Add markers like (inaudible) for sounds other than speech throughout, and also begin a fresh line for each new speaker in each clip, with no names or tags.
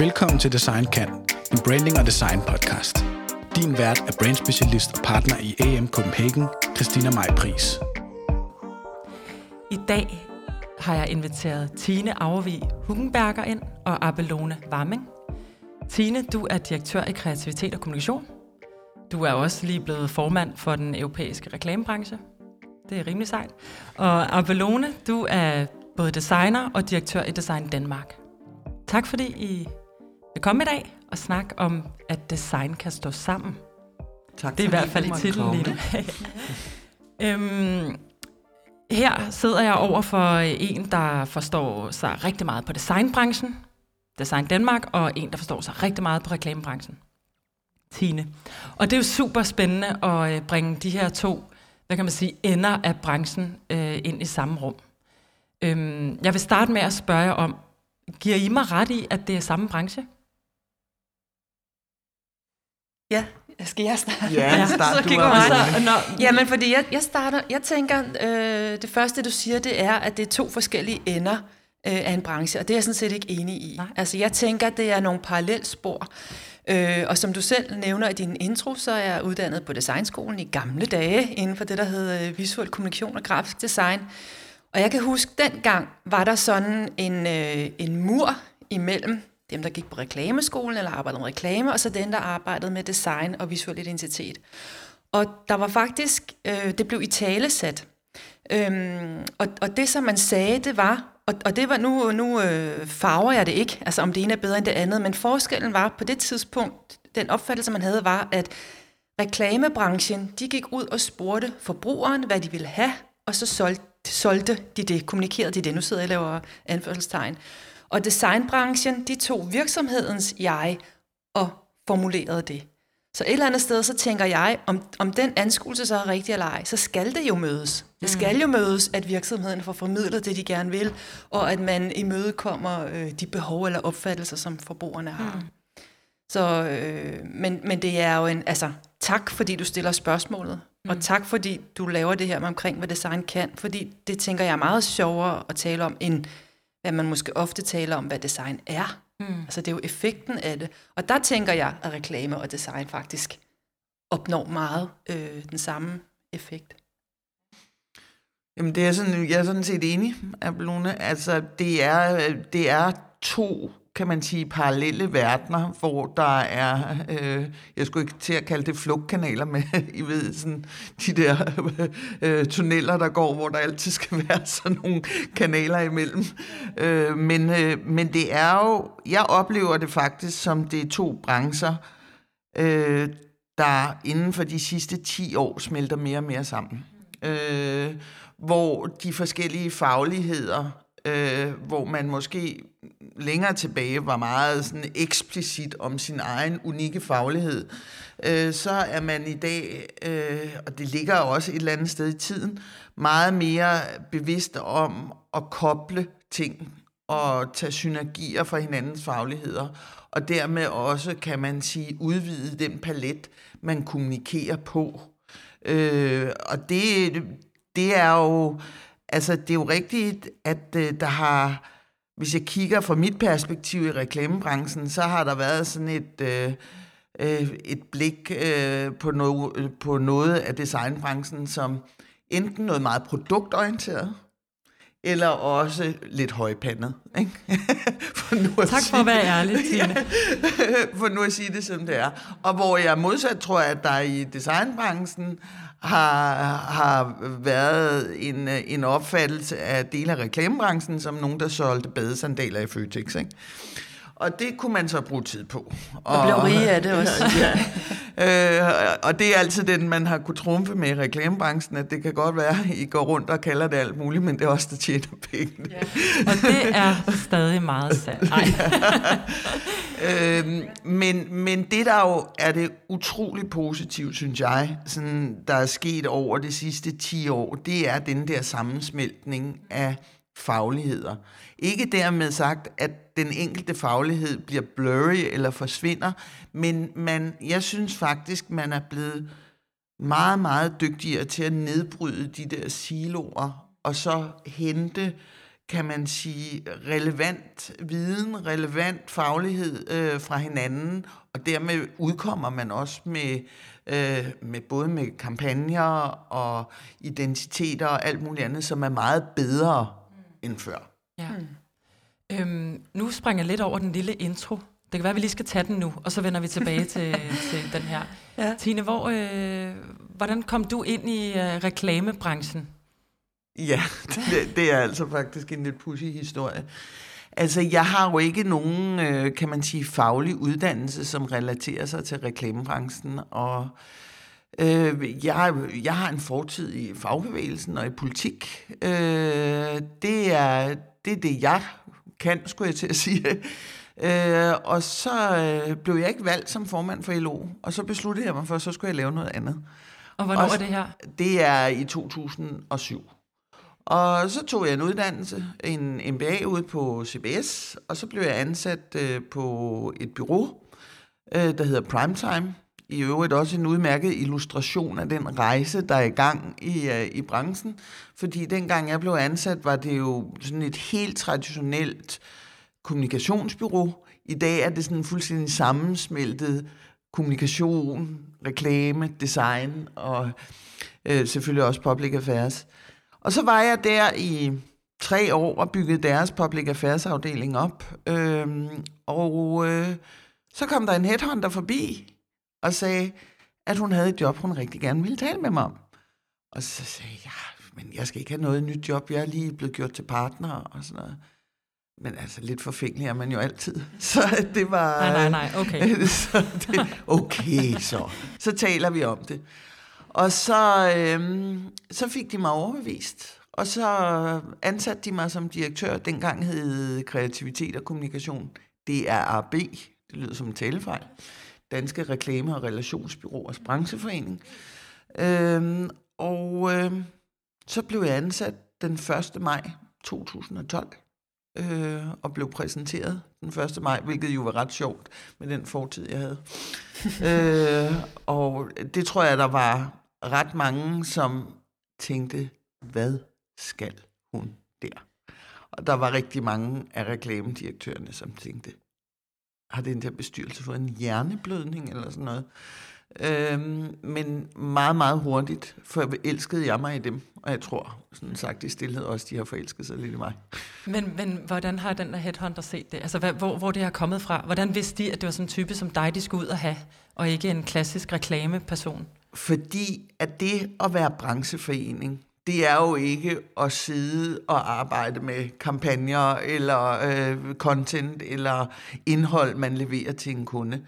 Velkommen til Design Kan, en branding og design podcast. Din vært er brandspecialist og partner i AM Copenhagen, Christina Maj Pris.
I dag har jeg inviteret Tine Auervig Hugenberger ind og Abelone Warming. Tine, du er direktør i kreativitet og kommunikation. Du er også lige blevet formand for den europæiske reklamebranche. Det er rimelig sejt. Og Abelone, du er både designer og direktør i Design Danmark. Tak fordi I vil komme i dag og snakke om, at design kan stå sammen.
Tak
Det er i hvert fald i titlen lige (laughs) øhm, her sidder jeg over for en, der forstår sig rigtig meget på designbranchen, Design Danmark, og en, der forstår sig rigtig meget på reklamebranchen, Tine. Og det er jo super spændende at øh, bringe de her to, hvad kan man sige, ender af branchen øh, ind i samme rum. Øhm, jeg vil starte med at spørge om, giver I mig ret i, at det er samme branche?
Ja, skal jeg starte?
Ja, start
så
du
kigger så, når,
Jamen, fordi jeg, jeg starter, jeg tænker, øh, det første du siger, det er, at det er to forskellige ender øh, af en branche, og det er jeg sådan set ikke enig i.
Nej.
Altså, jeg tænker, at det er nogle parallelspor. Øh, og som du selv nævner i din intro, så er jeg uddannet på designskolen i gamle dage, inden for det, der hed øh, visuel kommunikation og grafisk design. Og jeg kan huske, dengang var der sådan en, øh, en mur imellem dem, der gik på reklameskolen eller arbejdede med reklame, og så den, der arbejdede med design og visuel identitet. Og der var faktisk, øh, det blev i tale sat. Øhm, og, og det, som man sagde, det var, og, og det var nu, nu øh, farver jeg det ikke, altså om det ene er bedre end det andet, men forskellen var på det tidspunkt, den opfattelse, man havde, var, at reklamebranchen, de gik ud og spurgte forbrugeren, hvad de ville have, og så solgte, solgte de det, kommunikerede de det. Nu sidder jeg og laver anførselstegn. Og designbranchen, de tog virksomhedens jeg og formulerede det. Så et eller andet sted, så tænker jeg, om, om den anskuelse så er rigtig eller ej, så skal det jo mødes. Det skal jo mødes, at virksomheden får formidlet det, de gerne vil, og at man imødekommer øh, de behov eller opfattelser, som forbrugerne har. Mm. Så, øh, men, men det er jo en, altså, tak fordi du stiller spørgsmålet, mm. og tak fordi du laver det her med omkring, hvad design kan, fordi det tænker jeg er meget sjovere at tale om, end hvad man måske ofte taler om, hvad design er. Mm. Altså det er jo effekten af det. Og der tænker jeg, at reklame og design faktisk opnår meget øh, den samme effekt.
Jamen, det er sådan, jeg er sådan set enig, Abelone. Altså, det er, det er to, kan man sige, parallelle verdener, hvor der er, øh, jeg skulle ikke til at kalde det flugtkanaler, men (laughs) I ved, sådan de der øh, tunneller, der går, hvor der altid skal (laughs) være sådan nogle kanaler imellem. Øh, men, øh, men det er jo, jeg oplever det faktisk som det er to brancher, øh, der inden for de sidste 10 år smelter mere og mere sammen. Øh, hvor de forskellige fagligheder, øh, hvor man måske længere tilbage var meget sådan eksplicit om sin egen unikke faglighed, øh, så er man i dag, øh, og det ligger også et eller andet sted i tiden, meget mere bevidst om at koble ting og tage synergier fra hinandens fagligheder, og dermed også, kan man sige, udvide den palet, man kommunikerer på. Øh, og det, det er jo, altså det er jo rigtigt, at øh, der har, hvis jeg kigger fra mit perspektiv i reklamebranchen, så har der været sådan et, øh, øh, et blik øh, på, no, på noget af designbranchen, som enten noget meget produktorienteret, eller også lidt højpandet. Ikke? (laughs) for nu at
tak for at være ærlig, (laughs) Tine.
for nu at sige det, som det er. Og hvor jeg modsat tror, at der i designbranchen har, har været en, en opfattelse af dele af reklamebranchen som nogen, der solgte badesandaler i Føtex. Ikke? Og det kunne man så bruge tid på.
Og blev rige af det også. (laughs)
ja. øh, og det er altid den, man har kunne trumfe med i reklamebranchen, at det kan godt være, at I går rundt og kalder det alt muligt, men det er også der tjener penge.
Ja. Og det er stadig meget sandt. (laughs) Nej.
øh, men, men det der jo er det utrolig positivt, synes jeg, sådan, der er sket over de sidste 10 år, det er den der sammensmeltning af fagligheder. Ikke dermed sagt, at den enkelte faglighed bliver blurry eller forsvinder, men man, jeg synes faktisk, man er blevet meget, meget dygtigere til at nedbryde de der siloer, og så hente kan man sige, relevant viden, relevant faglighed øh, fra hinanden, og dermed udkommer man også med, øh, med både med kampagner og identiteter og alt muligt andet, som er meget bedre end før.
Ja. Mm. Øhm, nu springer jeg lidt over den lille intro. Det kan være, at vi lige skal tage den nu, og så vender vi tilbage til, (laughs) til den her. Ja. Tine, hvor, øh, hvordan kom du ind i øh, reklamebranchen?
Ja, (laughs) det, det er altså faktisk en lidt pussy historie. Altså, jeg har jo ikke nogen, øh, kan man sige, faglig uddannelse, som relaterer sig til reklamebranchen, og øh, jeg, jeg har en fortid i fagbevægelsen og i politik. Øh, det, er, det er det, jeg kan, skulle jeg til at sige. Øh, og så øh, blev jeg ikke valgt som formand for LO, og så besluttede jeg mig for, at så skulle jeg lave noget andet.
Og hvornår og, er det her?
Det er i 2007. Og så tog jeg en uddannelse, en MBA ude på CBS, og så blev jeg ansat øh, på et bureau, øh, der hedder Primetime. I øvrigt også en udmærket illustration af den rejse, der er i gang i, øh, i branchen. Fordi dengang jeg blev ansat, var det jo sådan et helt traditionelt kommunikationsbyrå. I dag er det sådan fuldstændig sammensmeltet kommunikation, reklame, design og øh, selvfølgelig også public affairs. Og så var jeg der i tre år og byggede deres public affairs afdeling op. Øhm, og øh, så kom der en headhunter forbi og sagde, at hun havde et job, hun rigtig gerne ville tale med mig om. Og så sagde jeg, ja, men jeg skal ikke have noget nyt job, jeg er lige blevet gjort til partner og sådan noget. Men altså, lidt forfængelig er man jo altid. (laughs) Så det var...
Nej, nej, nej, (laughs) okay.
så det, okay, så. Så taler vi om det. Og så, øhm, så fik de mig overbevist. Og så ansatte de mig som direktør. Dengang hed kreativitet og kommunikation DRAB. Det lyder som en talefejl. Danske Reklame- og Relationsbyråers Brancheforening. Øhm, og øhm, så blev jeg ansat den 1. maj 2012 øh, og blev præsenteret den 1. maj, hvilket jo var ret sjovt med den fortid, jeg havde. (laughs) øh, og det tror jeg, der var ret mange, som tænkte, hvad skal hun der? Og der var rigtig mange af reklamedirektørerne, som tænkte, har den der bestyrelse fået en hjerneblødning eller sådan noget? Øhm, men meget, meget hurtigt forelskede jeg mig i dem, og jeg tror, sådan sagt i stillhed også, de har forelsket sig lidt i mig.
Men, men hvordan har den der headhunter set det? Altså, hvad, hvor, hvor det har kommet fra? Hvordan vidste de, at det var sådan en type som dig, de skulle ud og have, og ikke en klassisk reklameperson?
Fordi at det at være brancheforening, det er jo ikke at sidde og arbejde med kampagner eller øh, content eller indhold, man leverer til en kunde.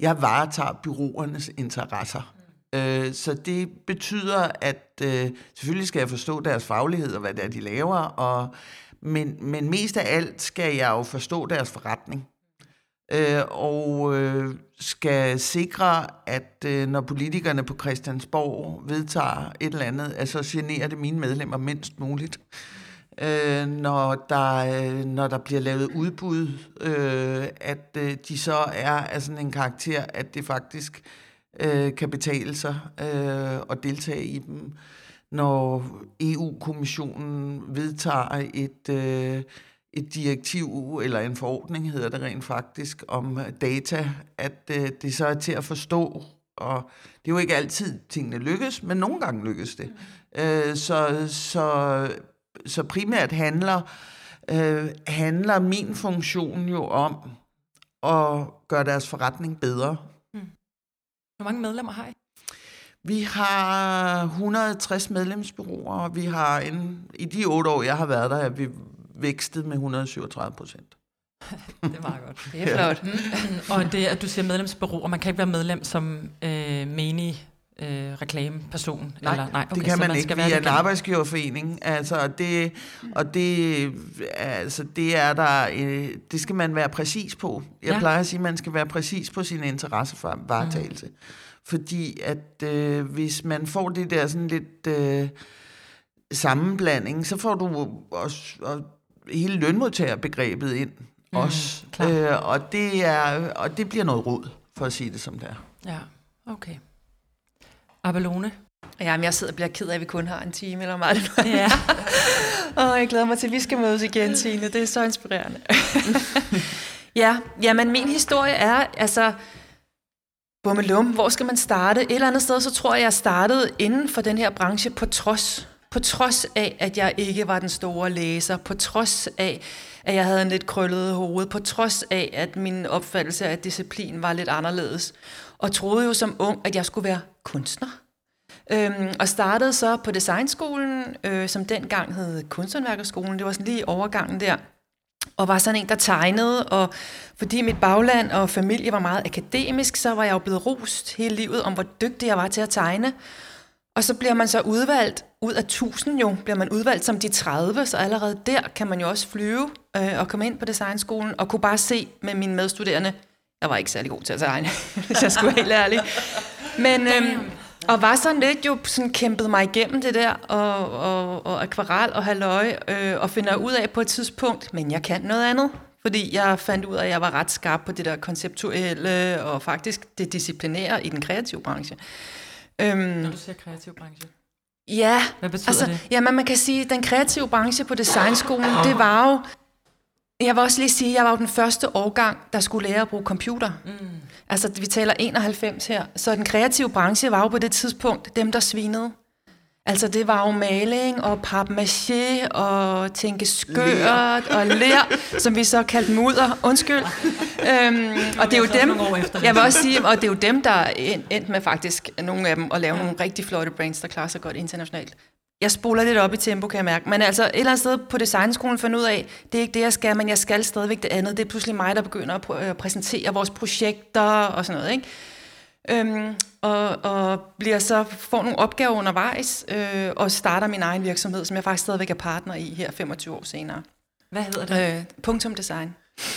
Jeg varetager byråernes interesser. Øh, så det betyder, at øh, selvfølgelig skal jeg forstå deres faglighed og hvad det er, de laver, og, men, men mest af alt skal jeg jo forstå deres forretning øh, og øh, skal sikre, at øh, når politikerne på Christiansborg vedtager et eller andet, at så generer det mine medlemmer mindst muligt. Øh, når, der, øh, når der bliver lavet udbud, øh, at øh, de så er af sådan en karakter, at det faktisk øh, kan betale sig øh, at deltage i dem. Når EU-kommissionen vedtager et... Øh, et direktiv eller en forordning, hedder det rent faktisk, om data, at øh, det så er til at forstå. Og det er jo ikke altid, tingene lykkes, men nogle gange lykkes det. Øh, så, så, så primært handler, øh, handler min funktion jo om at gøre deres forretning bedre. Mm.
Hvor mange medlemmer har I?
Vi har 160 medlemsbyråer, og vi har en, i de otte år, jeg har været der, vi vækstet med 137 procent. (laughs)
det er meget godt. Det er (laughs) flot. (laughs) Og det, at du siger medlemsbureau, og man kan ikke være medlem som øh, menig øh, reklameperson?
Nej, eller, nej okay, det kan man, man ikke. Vi er en arbejdsgiverforening, altså det, og det, altså det er der, øh, det skal man være præcis på. Jeg ja. plejer at sige, at man skal være præcis på sin interesse for varetagelse. Mm. Fordi at øh, hvis man får det der sådan lidt... Øh, sammenblanding, så får du også og hele lønmodtagerbegrebet ind mm, også. Øh, og, det er, og det bliver noget råd, for at sige det som det er.
Ja, okay. Abelone,
Jamen, jeg sidder og bliver ked af, at vi kun har en time, eller meget.
Ja. (laughs)
Og jeg glæder mig til, at vi skal mødes igen, Tine. Det er så inspirerende. (laughs) ja, jamen min historie er, altså, bummelum, hvor skal man starte? Et eller andet sted, så tror jeg, jeg startede inden for den her branche på trods. På trods af, at jeg ikke var den store læser. På trods af, at jeg havde en lidt krøllet hoved. På trods af, at min opfattelse af disciplin var lidt anderledes. Og troede jo som ung, at jeg skulle være kunstner. Øhm, og startede så på designskolen, øh, som dengang hed Kunsthåndværkerskolen. Det var sådan lige overgangen der. Og var sådan en, der tegnede, og fordi mit bagland og familie var meget akademisk, så var jeg jo blevet rost hele livet om, hvor dygtig jeg var til at tegne. Og så bliver man så udvalgt, ud af 1000 jo, bliver man udvalgt som de 30, så allerede der kan man jo også flyve øh, og komme ind på designskolen, og kunne bare se med mine medstuderende, jeg var ikke særlig god til at tegne, (laughs) hvis jeg skulle være helt ærlig. Men, øhm, og var sådan lidt jo sådan kæmpet mig igennem det der, og, og, og akvarel og halløj, øh, og finder ud af på et tidspunkt, men jeg kan noget andet. Fordi jeg fandt ud af, at jeg var ret skarp på det der konceptuelle, og faktisk det disciplinære i den kreative branche.
Øhm, Når du siger kreativ branche?
Ja.
Hvad betyder altså, det?
Jamen, man kan sige, at den kreative branche på designskolen, det var jo... Jeg vil også lige sige, at jeg var jo den første årgang, der skulle lære at bruge computer. Mm. Altså, vi taler 91 her. Så den kreative branche var jo på det tidspunkt dem, der svinede. Altså, det var jo maling og papmaché og tænke skørt og lær, som vi så kaldte mudder. Undskyld. øhm, og det er jo dem, jeg vil også sige, og det er jo dem, der endte med faktisk, nogle af dem, at lave nogle rigtig flotte brands, der klarer sig godt internationalt. Jeg spoler lidt op i tempo, kan jeg mærke. Men altså, et eller andet sted på designskolen fandt ud af, det er ikke det, jeg skal, men jeg skal stadigvæk det andet. Det er pludselig mig, der begynder at øh, præsentere vores projekter og sådan noget, ikke? Øhm, og, og bliver så får nogle opgaver undervejs øh, og starter min egen virksomhed, som jeg faktisk stadigvæk er partner i her 25 år senere.
Hvad hedder det?
Øh, Punktum Design.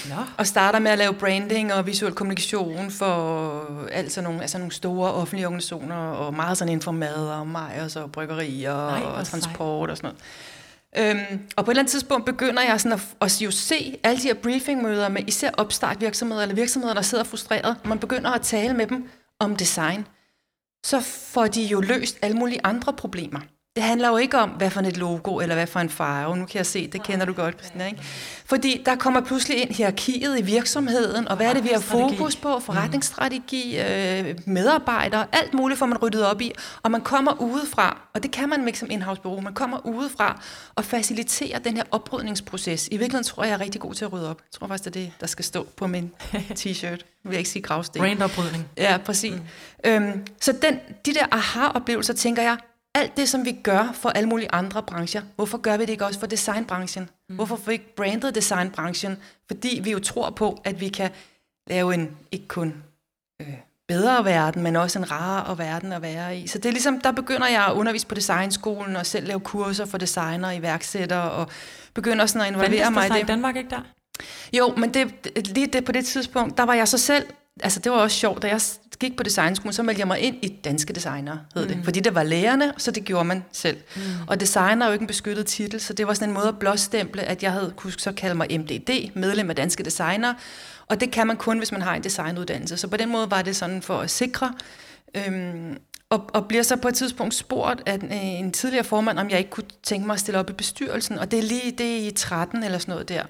Nå.
Og starter med at lave branding og visuel kommunikation for altså nogle, altså nogle store offentlige organisationer, og meget sådan inden for mad og majers og bryggerier
Nej,
og transport og sådan noget. Øhm, og på et eller andet tidspunkt begynder jeg sådan at, at jo se alle de her briefingmøder med især opstartvirksomheder eller virksomheder, der sidder frustreret. Man begynder at tale med dem om design, så får de jo løst alle mulige andre problemer. Det handler jo ikke om, hvad for et logo, eller hvad for en farve. Nu kan jeg se, det kender du godt, Christina, ikke? Fordi der kommer pludselig ind hierarkiet i virksomheden, og hvad er det, vi har fokus på? Forretningsstrategi, øh, medarbejdere, alt muligt får man ryddet op i. Og man kommer udefra, og det kan man ikke som indhavsbureau, man kommer udefra og faciliterer den her oprydningsproces. I virkeligheden tror jeg, jeg er rigtig god til at rydde op. Jeg tror faktisk, det er det, der skal stå på min (laughs) t-shirt. Jeg vil ikke sige gravsten.
Brandoprydning.
Ja, præcis. Mm. Øhm, så den, de der aha-oplevelser, tænker jeg, alt det, som vi gør for alle mulige andre brancher, hvorfor gør vi det ikke også for designbranchen? Mm. Hvorfor får vi ikke brandet designbranchen? Fordi vi jo tror på, at vi kan lave en ikke kun øh, bedre verden, men også en rarere verden at være i. Så det er ligesom, der begynder jeg at undervise på designskolen, og selv lave kurser for designer, iværksættere, og begynder sådan at involvere mig i det.
i Danmark ikke der?
Jo, men det, lige det, på det tidspunkt, der var jeg så selv altså det var også sjovt, da jeg gik på designskolen, så meldte jeg mig ind i danske designer, hed mm. det. Fordi det var lærerne, så det gjorde man selv. Mm. Og designer er jo ikke en beskyttet titel, så det var sådan en måde at blåstemple, at jeg havde kunne så kalde mig MDD, medlem af danske designer. Og det kan man kun, hvis man har en designuddannelse. Så på den måde var det sådan for at sikre. Øhm, og, og bliver så på et tidspunkt spurgt af en, en tidligere formand, om jeg ikke kunne tænke mig at stille op i bestyrelsen. Og det er lige det er i 13 eller sådan noget der.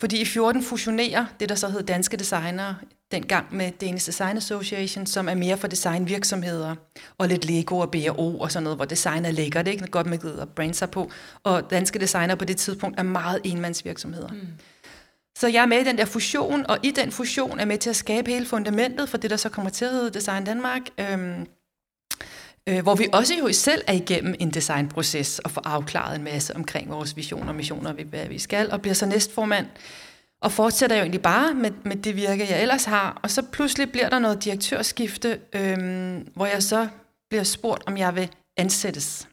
Fordi i 14 fusionerer det, der så hed Danske Designer, dengang med Danish Design Association, som er mere for designvirksomheder, og lidt Lego og B&O og sådan noget, hvor design er lækkert, det er ikke godt med at brande sig på. Og danske designer på det tidspunkt er meget enmandsvirksomheder. Mm. Så jeg er med i den der fusion, og i den fusion er med til at skabe hele fundamentet for det, der så kommer til at hedde Design Danmark, øhm, øh, hvor vi også jo selv er igennem en designproces og får afklaret en masse omkring vores visioner og missioner, hvad vi skal, og bliver så næstformand og fortsætter jo egentlig bare med, med det virke, jeg ellers har. Og så pludselig bliver der noget direktørskifte, øhm, hvor jeg så bliver spurgt, om jeg vil ansættes.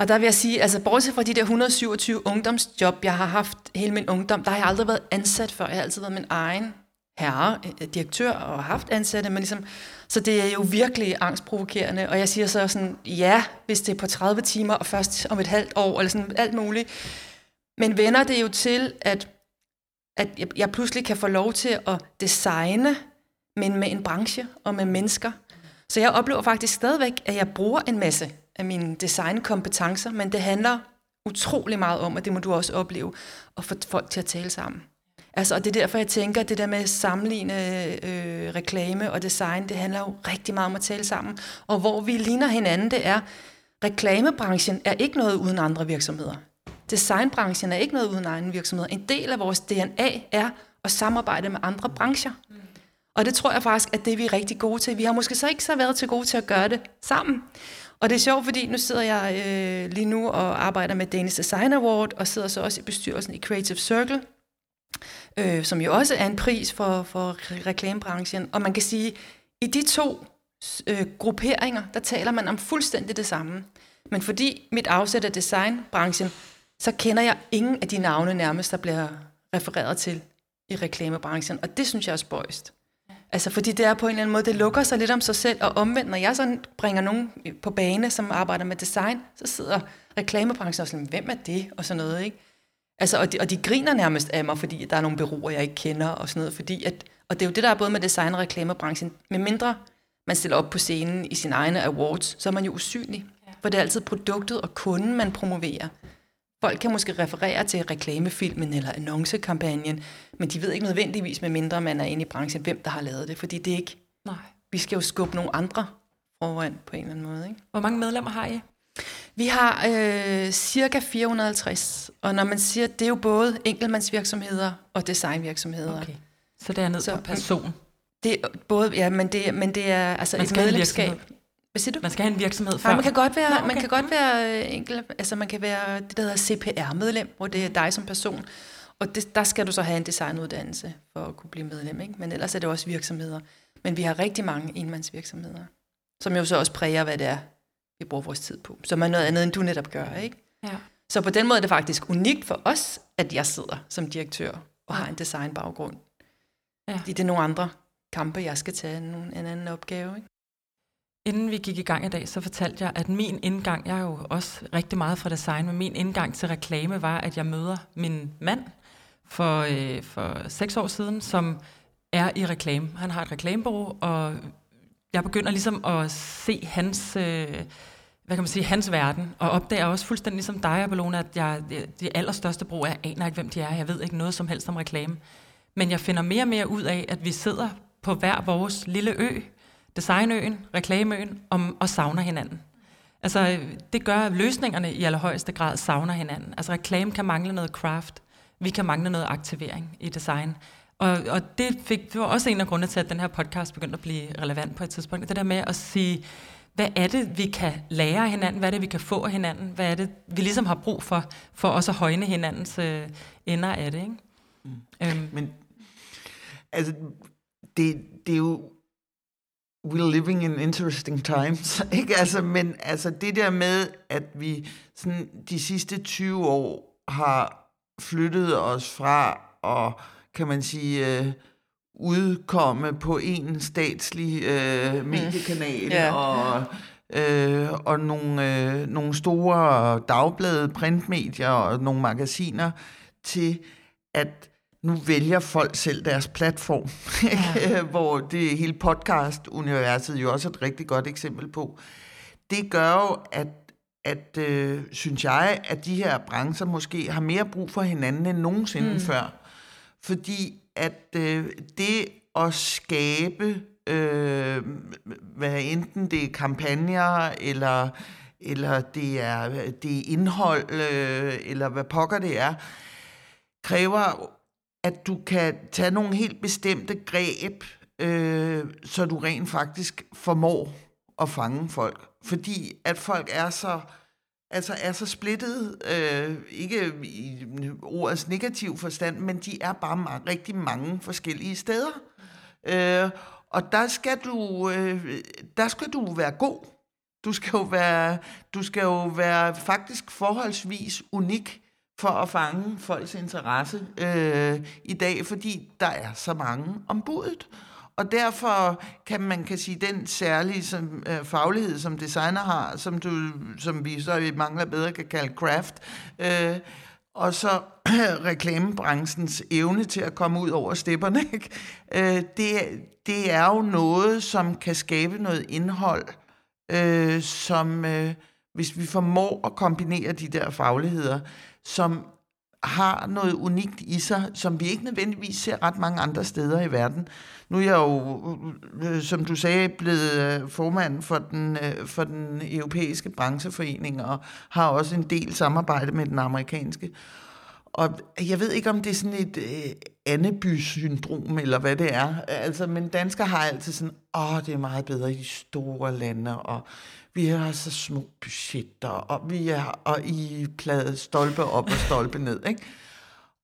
Og der vil jeg sige, altså bortset fra de der 127 ungdomsjob, jeg har haft hele min ungdom, der har jeg aldrig været ansat før. Jeg har altid været min egen herre, øh, øh, direktør og haft ansatte, men ligesom, så det er jo virkelig angstprovokerende. Og jeg siger så sådan, ja, hvis det er på 30 timer, og først om et halvt år, eller sådan alt muligt. Men vender det jo til, at at jeg, jeg pludselig kan få lov til at designe, men med en branche og med mennesker. Så jeg oplever faktisk stadigvæk, at jeg bruger en masse af mine designkompetencer, men det handler utrolig meget om, og det må du også opleve, at få folk til at tale sammen. Altså, og det er derfor, jeg tænker, at det der med at sammenligne øh, reklame og design, det handler jo rigtig meget om at tale sammen. Og hvor vi ligner hinanden, det er, reklamebranchen er ikke noget uden andre virksomheder. Designbranchen er ikke noget uden egen virksomhed. En del af vores DNA er at samarbejde med andre brancher. Og det tror jeg faktisk, at det vi er rigtig gode til. Vi har måske så ikke så været til gode til at gøre det sammen. Og det er sjovt, fordi nu sidder jeg øh, lige nu og arbejder med Danish Design Award, og sidder så også i bestyrelsen i Creative Circle, øh, som jo også er en pris for, for reklamebranchen. Og man kan sige, i de to øh, grupperinger, der taler man om fuldstændig det samme. Men fordi mit afsæt er designbranchen, så kender jeg ingen af de navne nærmest, der bliver refereret til i reklamebranchen. Og det synes jeg er spøjst. Altså, fordi det er på en eller anden måde, det lukker sig lidt om sig selv, og omvendt, når jeg så bringer nogen på bane, som arbejder med design, så sidder reklamebranchen og sådan, hvem er det? Og sådan noget, ikke? Altså, og de, og de griner nærmest af mig, fordi der er nogle bureauer, jeg ikke kender, og sådan noget, fordi at, og det er jo det, der er både med design og reklamebranchen. Med mindre man stiller op på scenen i sine egne awards, så er man jo usynlig. For det er altid produktet og kunden, man promoverer. Folk kan måske referere til reklamefilmen eller annoncekampagnen, men de ved ikke nødvendigvis, med mindre man er inde i branchen, hvem der har lavet det, fordi det er ikke...
Nej.
Vi skal jo skubbe nogle andre foran på en eller anden måde. Ikke?
Hvor mange medlemmer har I?
Vi har øh, cirka 450, og når man siger, det er jo både enkeltmandsvirksomheder og designvirksomheder.
Okay. Så det er ned
Så-
på person.
Det er både, ja, men det, men det er altså
Man
et medlemskab.
virksomhed.
Hvad siger du?
Man skal have en virksomhed før.
Nej, man kan godt være,
Nå, okay.
man kan godt være øh, enkelt, altså man kan være det, der hedder CPR-medlem, hvor det er dig som person. Og det, der skal du så have en designuddannelse for at kunne blive medlem, ikke? Men ellers er det også virksomheder. Men vi har rigtig mange enmandsvirksomheder, som jo så også præger, hvad det er, vi bruger vores tid på. Som er noget andet, end du netop gør, ikke?
Ja.
Så på den måde er det faktisk unikt for os, at jeg sidder som direktør og har en designbaggrund.
Ja.
Fordi det er nogle andre kampe, jeg skal tage en, en anden opgave, ikke?
Inden vi gik i gang i dag, så fortalte jeg, at min indgang, jeg er jo også rigtig meget fra design, men min indgang til reklame var, at jeg møder min mand for, øh, for seks år siden, som er i reklame. Han har et reklamebureau, og jeg begynder ligesom at se hans, øh, hvad kan man sige, hans verden, og opdager også fuldstændig ligesom dig, Abelona, at jeg, det, allerstørste brug, jeg aner ikke, hvem de er, jeg ved ikke noget som helst om reklame. Men jeg finder mere og mere ud af, at vi sidder på hver vores lille ø, designøen, reklameøen, om, og savner hinanden. Altså, det gør, at løsningerne i allerhøjeste grad savner hinanden. Altså, reklame kan mangle noget craft. Vi kan mangle noget aktivering i design. Og, og det, fik, det var også en af grundene til, at den her podcast begyndte at blive relevant på et tidspunkt. Det der med at sige, hvad er det, vi kan lære af hinanden? Hvad er det, vi kan få af hinanden? Hvad er det, vi ligesom har brug for, for også at højne hinandens øh, ender af det? Ikke? Mm. Øhm,
Men altså, det, det er jo we're living in interesting times, (laughs) ikke? Altså, men altså det der med, at vi sådan de sidste 20 år har flyttet os fra og kan man sige øh, udkomme på en statslig øh, mediekanal
Ja.
og øh, og nogle, øh, nogle store dagblade, printmedier og nogle magasiner til at nu vælger folk selv deres platform, (laughs) ja. (laughs) hvor det hele podcast-universet jo også er et rigtig godt eksempel på. Det gør jo, at, at øh, synes jeg, at de her brancher måske har mere brug for hinanden end nogensinde mm. før. Fordi at øh, det at skabe, øh, hvad enten det er kampagner, eller, eller det, er, det er indhold, øh, eller hvad pokker det er, kræver at du kan tage nogle helt bestemte greb, øh, så du rent faktisk formår at fange folk. Fordi at folk er så, altså er så splittet, øh, ikke i ordets negativ forstand, men de er bare ma- rigtig mange forskellige steder. Øh, og der skal du, øh, der skal du være god. Du skal jo være, du skal jo være faktisk forholdsvis unik for at fange folks interesse øh, i dag, fordi der er så mange om budet. Og derfor kan man kan sige, den særlige som, øh, faglighed, som designer har, som, du, som vi så i mangler bedre kan kalde craft, øh, og så (clears throat) reklamebranchens evne til at komme ud over stepperne, (laughs) ikke? Øh, det, det er jo noget, som kan skabe noget indhold, øh, som øh, hvis vi formår at kombinere de der fagligheder, som har noget unikt i sig, som vi ikke nødvendigvis ser ret mange andre steder i verden. Nu er jeg jo, som du sagde, blevet øh, formand for den, øh, for den europæiske brancheforening, og har også en del samarbejde med den amerikanske. Og jeg ved ikke, om det er sådan et øh, Anneby-syndrom, eller hvad det er. Altså, men danskere har altid sådan, åh, det er meget bedre i de store lande, og vi har så små budgetter, og vi er og I pladet stolpe op og stolpe ned. Ikke?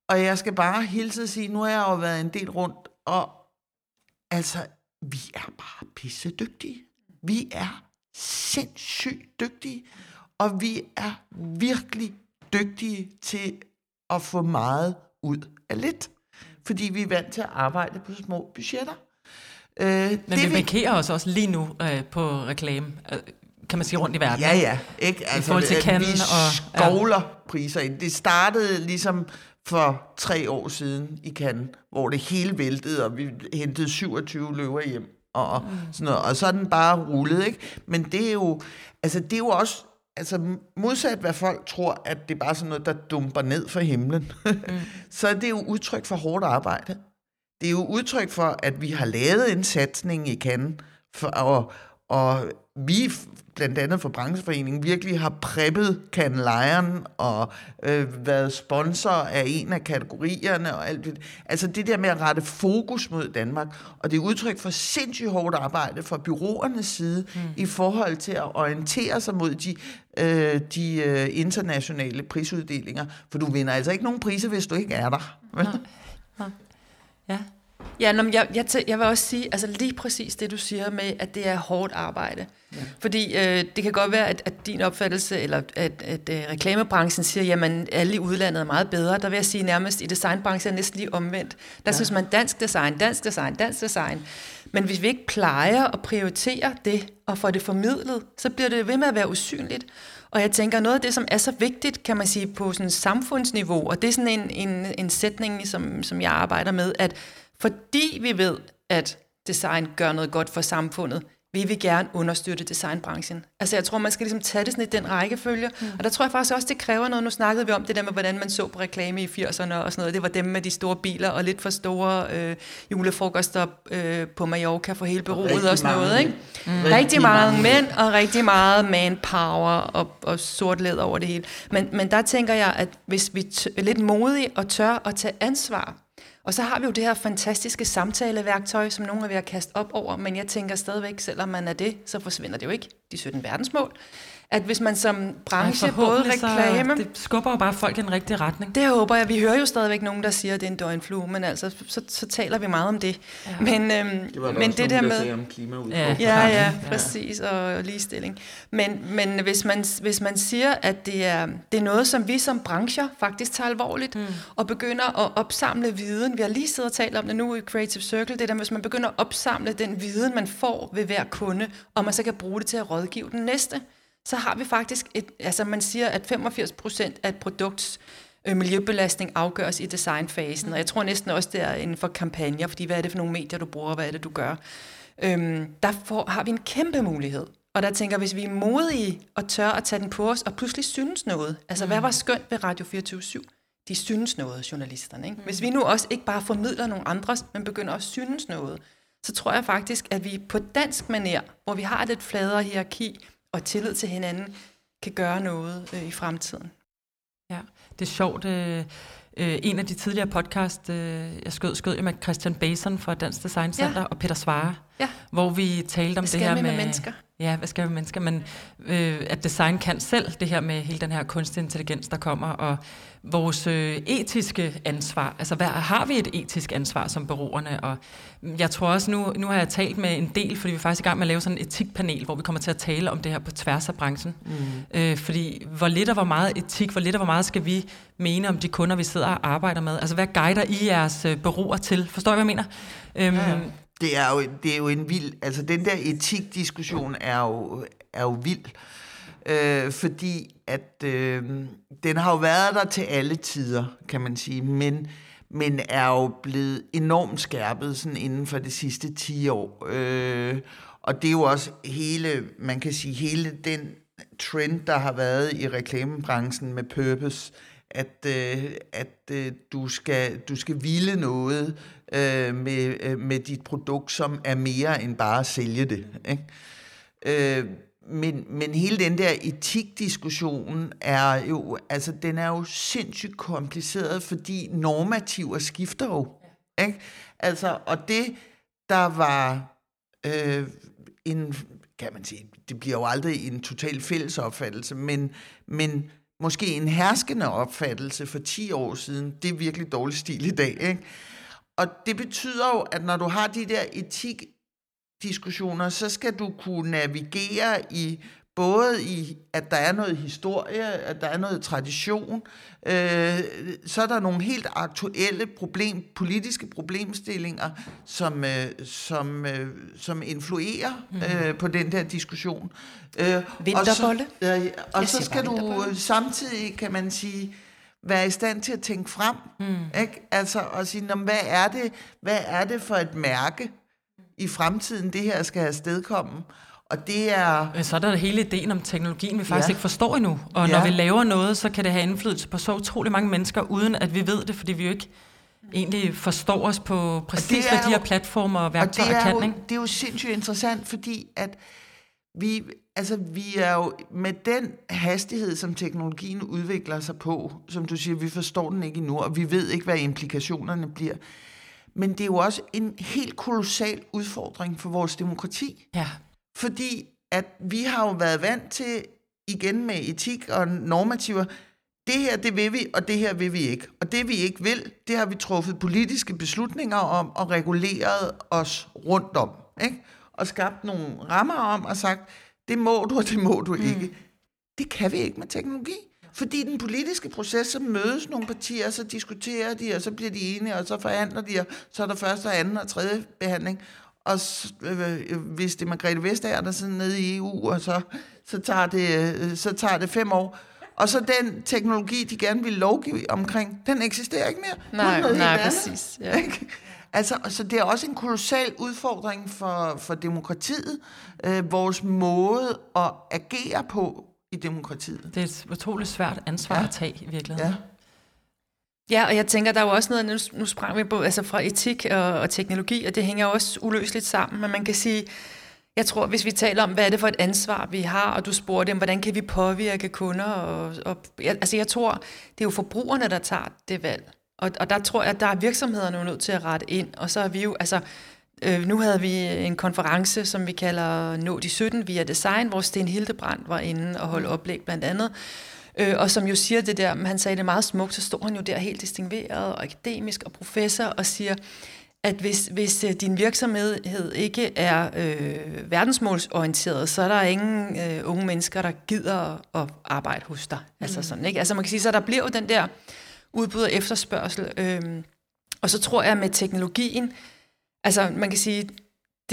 Og jeg skal bare hilse at sige, nu har jeg jo været en del rundt, og altså, vi er bare pisse dygtige. Vi er sindssygt dygtige, og vi er virkelig dygtige til at få meget ud af lidt. Fordi vi er vant til at arbejde på små budgetter.
Øh, Men det, vi markerer os også lige nu øh, på reklame, øh, kan man sige, rundt i verden.
Ja, ja. Ikke? Altså, I
forhold til Cannes
vi
og...
skovler ja. priser ind. Det startede ligesom for tre år siden i Cannes, hvor det hele væltede, og vi hentede 27 løver hjem. Og, mm. sådan noget. og så er den bare rullet, ikke? Men det er jo, altså det er jo også altså modsat hvad folk tror, at det er bare sådan noget, der dumper ned fra himlen, mm. (laughs) så er det jo udtryk for hårdt arbejde. Det er jo udtryk for, at vi har lavet en satsning i Cannes, for, og, og vi blandt andet for brancheforeningen virkelig har preppet Can Lion og øh, været sponsor af en af kategorierne og alt det. Altså det der med at rette fokus mod Danmark, og det er udtryk for sindssygt hårdt arbejde fra byråernes side mm. i forhold til at orientere sig mod de, øh, de øh, internationale prisuddelinger, for du vinder altså ikke nogen priser, hvis du ikke er der.
Nej. Ja. Ja, nå, jeg, jeg, jeg vil også sige, altså lige præcis det, du siger med, at det er hårdt arbejde. Ja. Fordi øh, det kan godt være, at, at din opfattelse, eller at, at at øh, reklamebranchen siger, jamen alle i udlandet er meget bedre. Der vil jeg sige nærmest, i designbranchen er næsten lige omvendt. Der ja. synes man dansk design, dansk design, dansk design. Men hvis vi ikke plejer at prioritere det, og få det formidlet, så bliver det ved med at være usynligt. Og jeg tænker, noget af det, som er så vigtigt, kan man sige, på sådan samfundsniveau, og det er sådan en, en, en sætning, som, som jeg arbejder med, at fordi vi ved, at design gør noget godt for samfundet, vil vi gerne understøtte designbranchen. Altså jeg tror, man skal ligesom tage det sådan i den rækkefølge. Mm. Og der tror jeg faktisk også, det kræver noget. Nu snakkede vi om det der med, hvordan man så på reklame i 80'erne og sådan noget. Det var dem med de store biler og lidt for store øh, julefrokoster øh, på Mallorca for hele bureauet og sådan noget. Ikke? Mm. Rigtig, rigtig mange, mange mænd og rigtig meget manpower og, og sort læder over det hele. Men, men der tænker jeg, at hvis vi er lidt modige og tør at tage ansvar og så har vi jo det her fantastiske samtaleværktøj, som nogen er ved at kaste op over, men jeg tænker stadigvæk, selvom man er det, så forsvinder det jo ikke, de 17 verdensmål at hvis man som branche, Ej, både reklame...
det skubber jo bare folk i en rigtig retning.
Det håber jeg. Vi hører jo stadigvæk nogen, der siger, at det er en døgnflue, men altså, så, så taler vi meget om det. Ja. Men, øhm,
det var men det der med... om.
Ja, ja, ja, præcis, og ligestilling. Men, men hvis, man, hvis man siger, at det er, det er noget, som vi som brancher faktisk tager alvorligt, mm. og begynder at opsamle viden. Vi har lige siddet og talt om det nu i Creative Circle, det der, hvis man begynder at opsamle den viden, man får ved hver kunde, og man så kan bruge det til at rådgive den næste, så har vi faktisk, et, altså man siger, at 85 procent af et produkts øh, miljøbelastning afgøres i designfasen, og jeg tror næsten også, det er inden for kampagner, fordi hvad er det for nogle medier, du bruger, hvad er det, du gør. Øhm, der får, har vi en kæmpe mulighed. Og der tænker hvis vi er modige og tør at tage den på os, og pludselig synes noget. Altså, mm. hvad var skønt ved Radio 24 /7? De synes noget, journalisterne. Ikke? Mm. Hvis vi nu også ikke bare formidler nogle andres, men begynder at synes noget, så tror jeg faktisk, at vi på dansk maner, hvor vi har et lidt fladere hierarki, og tillid til hinanden kan gøre noget øh, i fremtiden.
Ja, det er sjovt. Øh, øh, en af de tidligere podcast, øh, jeg skød, skød med Christian Bason fra Dansk Design Center ja. og Peter Svare, ja. hvor vi talte om det her med,
med mennesker.
Ja, hvad skal mennesker? Men øh, at design kan selv det her med hele den her kunstig intelligens, der kommer, og vores øh, etiske ansvar. Altså, hvad, har vi et etisk ansvar som bureauerne? Og jeg tror også, nu, nu har jeg talt med en del, fordi vi er faktisk i gang med at lave sådan et etikpanel, hvor vi kommer til at tale om det her på tværs af branchen. Mm. Øh, fordi hvor lidt og hvor meget etik, hvor lidt og hvor meget skal vi mene om de kunder, vi sidder og arbejder med? Altså, hvad guider I jeres øh, bureauer til? Forstår I, hvad jeg mener? Øhm, ja, ja
det er jo, det er jo en vild, altså den der etikdiskussion er jo, er jo vild. øh, fordi at øh, den har jo været der til alle tider, kan man sige, men, men er jo blevet enormt skærpet sådan inden for de sidste 10 år. Øh, og det er jo også hele, man kan sige, hele den trend, der har været i reklamebranchen med purpose, at, øh, at øh, du, skal, du skal ville noget øh, med, øh, med dit produkt, som er mere end bare at sælge det. Ikke? Øh, men, men hele den der etikdiskussion er jo, altså den er jo sindssygt kompliceret, fordi normativer skifter jo. Ikke? Altså, og det, der var øh, en, kan man sige, det bliver jo aldrig en total fælles opfattelse, men, men måske en herskende opfattelse for 10 år siden, det er virkelig dårlig stil i dag. Ikke? Og det betyder jo, at når du har de der etik diskussioner, så skal du kunne navigere i både i, at der er noget historie, at der er noget tradition, øh, så er der nogle helt aktuelle problem, politiske problemstillinger, som, øh, som, øh, som influerer mm. øh, på den der diskussion.
Øh, Vinterbolle.
Og så, øh, og så skal du samtidig, kan man sige, være i stand til at tænke frem, mm. ikke? Altså at sige, hvad er det, hvad er det for et mærke i fremtiden, det her skal afstedkomme? Og det er...
Men så er der hele ideen om teknologien, vi faktisk ja. ikke forstår endnu. Og ja. når vi laver noget, så kan det have indflydelse på så utrolig mange mennesker, uden at vi ved det, fordi vi jo ikke egentlig forstår os på præcis, hvad de her platformer og værktøjer og det
er
kan.
Jo, det er jo sindssygt interessant, fordi at vi, altså, vi er jo med den hastighed, som teknologien udvikler sig på, som du siger, vi forstår den ikke endnu, og vi ved ikke, hvad implikationerne bliver. Men det er jo også en helt kolossal udfordring for vores demokrati.
Ja.
Fordi at vi har jo været vant til, igen med etik og normativer, det her, det vil vi, og det her vil vi ikke. Og det vi ikke vil, det har vi truffet politiske beslutninger om og reguleret os rundt om. Ikke? Og skabt nogle rammer om og sagt, det må du, og det må du ikke. Mm. Det kan vi ikke med teknologi. Fordi den politiske proces, så mødes nogle partier, så diskuterer de, og så bliver de enige, og så forhandler de, og så er der første, og anden og tredje behandling og øh, hvis det er Margrethe Vestager, der sidder nede i EU, og så, så, tager det, øh, så tager det fem år. Og så den teknologi, de gerne vil lovgive omkring, den eksisterer ikke mere.
Nej, nej, præcis. Ja. (laughs)
Altså, så det er også en kolossal udfordring for, for demokratiet, øh, vores måde at agere på i demokratiet.
Det er et utroligt svært ansvar ja. at tage i virkeligheden. Ja.
Ja, og jeg tænker, der er jo også noget, nu, nu sprang vi på, altså fra etik og, og teknologi, og det hænger også uløseligt sammen, men man kan sige, jeg tror, hvis vi taler om, hvad er det for et ansvar, vi har, og du spurgte dem, hvordan kan vi påvirke kunder, og, og altså jeg tror, det er jo forbrugerne, der tager det valg, og, og der tror jeg, at der er virksomhederne nødt til at rette ind, og så er vi jo, altså øh, nu havde vi en konference, som vi kalder Nå de 17 via Design, hvor Sten Hildebrand var inde og holde oplæg blandt andet, Øh, og som jo siger det der, han sagde det meget smukt, så står han jo der helt distingueret og akademisk og professor og siger, at hvis, hvis øh, din virksomhed ikke er øh, verdensmålsorienteret, så er der ingen øh, unge mennesker, der gider at arbejde hos dig. Mm. Altså sådan, ikke? Altså man kan sige, så der bliver jo den der udbud og efterspørgsel. Øh, og så tror jeg med teknologien, altså man kan sige,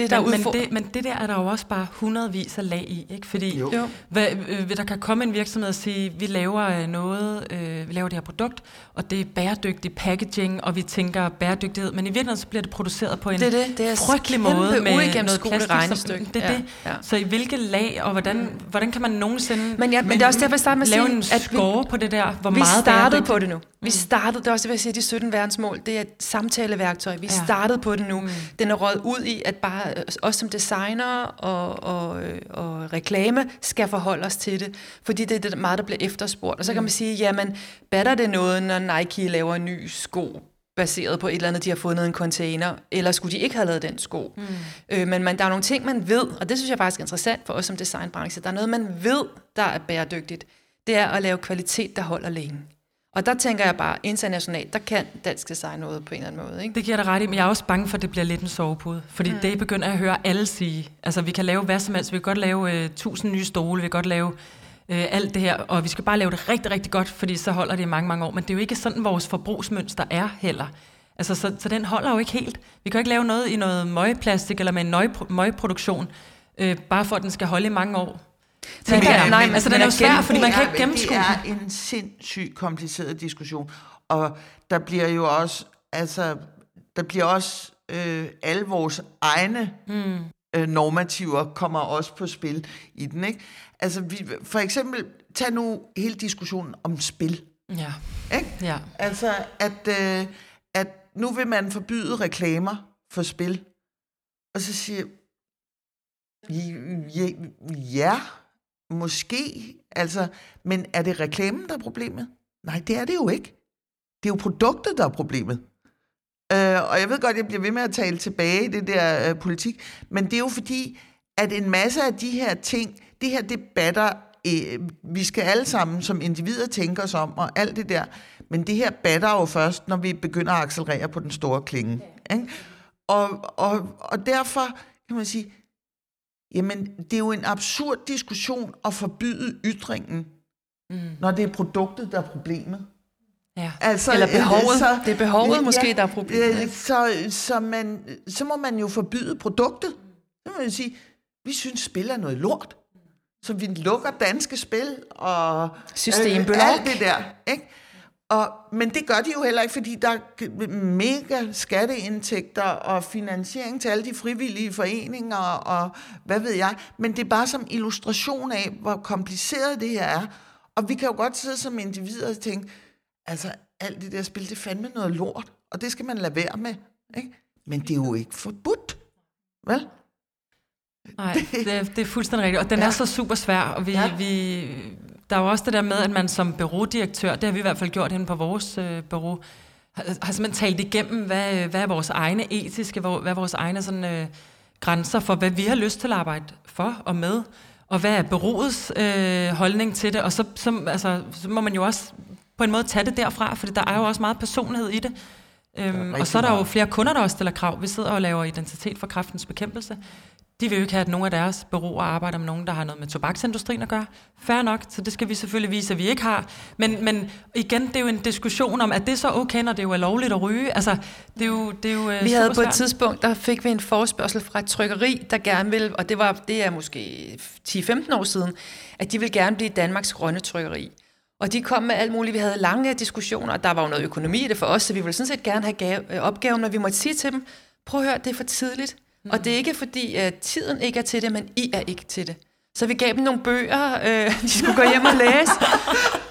det, der men, men, det, men det der er der jo også bare hundredvis af lag i, ikke? Fordi jo. Hvad, øh, der kan komme en virksomhed og sige, vi laver øh, noget, øh, vi laver det her produkt, og det er bæredygtig packaging, og vi tænker bæredygtighed, men i virkeligheden så bliver det produceret på en
det, det, det er
frygtelig måde med noget plastik. Det er ja, det. Ja. Så i hvilke lag, og hvordan, mm. hvordan kan man nogensinde
men, ja, men det er også derfor, jeg med at
lave en score på det der, hvor
vi
meget
startede på det nu. Vi mm. startede, det er også det, jeg sige, de 17 verdensmål, det er et samtaleværktøj. Vi ja. startede på det nu. Mm. Den er røget ud i, at bare os som designer og, og, og reklame skal forholde os til det, fordi det er det meget, der bliver efterspurgt. Og så kan man sige, jamen, batter det noget, når Nike laver en ny sko, baseret på et eller andet, de har fundet en container, eller skulle de ikke have lavet den sko? Mm. Øh, men man, der er nogle ting, man ved, og det synes jeg faktisk er interessant for os som designbranche, der er noget, man ved, der er bæredygtigt. Det er at lave kvalitet, der holder længe. Og der tænker jeg bare, internationalt, der kan dansk design noget på en eller anden måde. Ikke?
Det giver dig ret i, men jeg er også bange for, at det bliver lidt en sovepude. Fordi mm. det begynder at høre alle sige. Altså, vi kan lave hvad som helst. Vi kan godt lave uh, tusind nye stole, vi kan godt lave uh, alt det her, og vi skal bare lave det rigtig, rigtig godt, fordi så holder det i mange, mange år. Men det er jo ikke sådan, vores forbrugsmønster er heller. Altså, så, så den holder jo ikke helt. Vi kan jo ikke lave noget i noget møgplastik eller med en møgproduktion, uh, bare for at den skal holde i mange år. Tænker jeg.
nej,
Nej, altså
men
den er jo svær, fordi man kan ikke gennemskue
Det er en sindssygt kompliceret diskussion. Og der bliver jo også, altså, der bliver også øh, alle vores egne mm. øh, normativer kommer også på spil i den, ikke? Altså, vi, for eksempel, tag nu hele diskussionen om spil,
Ja,
ikke?
ja.
Altså, at, øh, at nu vil man forbyde reklamer for spil. Og så siger jeg, ja, måske, altså, men er det reklamen, der er problemet? Nej, det er det jo ikke. Det er jo produktet, der er problemet. Øh, og jeg ved godt, jeg bliver ved med at tale tilbage i det der øh, politik, men det er jo fordi, at en masse af de her ting, det her debatter, øh, vi skal alle sammen som individer tænke os om, og alt det der, men det her batter jo først, når vi begynder at accelerere på den store klinge. Ikke? Og, og, og derfor kan man sige, jamen, det er jo en absurd diskussion at forbyde ytringen, mm. når det er produktet, der er problemet.
ja.
Altså,
Eller behovet.
øh,
Det er behovet måske, der er problemet,
øh? Så, så, man, så må man jo forbyde produktet. Så må man sige, vi synes, spil er noget lort. Så vi lukker danske spil og
Systemblok.
alt det der. Ikke? Og, men det gør de jo heller ikke, fordi der er mega skatteindtægter og finansiering til alle de frivillige foreninger og hvad ved jeg. Men det er bare som illustration af, hvor kompliceret det her er. Og vi kan jo godt sidde som individer og tænke, altså alt det der spil, det er fandme noget lort, og det skal man lade være med. Ikke? Men det er jo ikke forbudt. Vel?
Nej, det, er- det er fuldstændig rigtigt. Og den ja. er så super svær, og vi.
Ja.
vi, der er jo også det der med, at man som bureaudirektør, det har vi i hvert fald gjort inde på vores øh, bureau, har, har simpelthen talt igennem, hvad, øh, hvad er vores egne etiske, hvor- hvad er vores egne sådan, øh, grænser for, hvad vi har lyst til at arbejde for og med, og hvad er bureauets øh, holdning til det, og så, så, altså, så må man jo også på en måde tage det derfra, for der er jo også meget personlighed i det. Øhm, og så er der jo
meget.
flere kunder, der også stiller krav. Vi sidder og laver identitet for kraftens bekæmpelse. De vil jo ikke have, at nogen af deres bureauer arbejder med nogen, der har noget med tobaksindustrien at gøre. Fair nok, så det skal vi selvfølgelig vise, at vi ikke har. Men, men igen, det er jo en diskussion om, at det så okay, når det jo er lovligt at ryge. Altså, det er jo, det er jo øh,
Vi havde på et tidspunkt, der fik vi en forespørgsel fra et trykkeri, der gerne ville, og det, var, det er måske 10-15 år siden, at de ville gerne blive Danmarks grønne trykkeri. Og de kom med alt muligt. Vi havde lange diskussioner, og der var jo noget økonomi i det for os, så vi ville sådan set gerne have gave, øh, opgaven, men vi måtte sige til dem, prøv at høre, det er for tidligt. Mm. Og det er ikke fordi, at tiden ikke er til det, men I er ikke til det. Så vi gav dem nogle bøger, øh, (laughs) de skulle gå hjem og læse.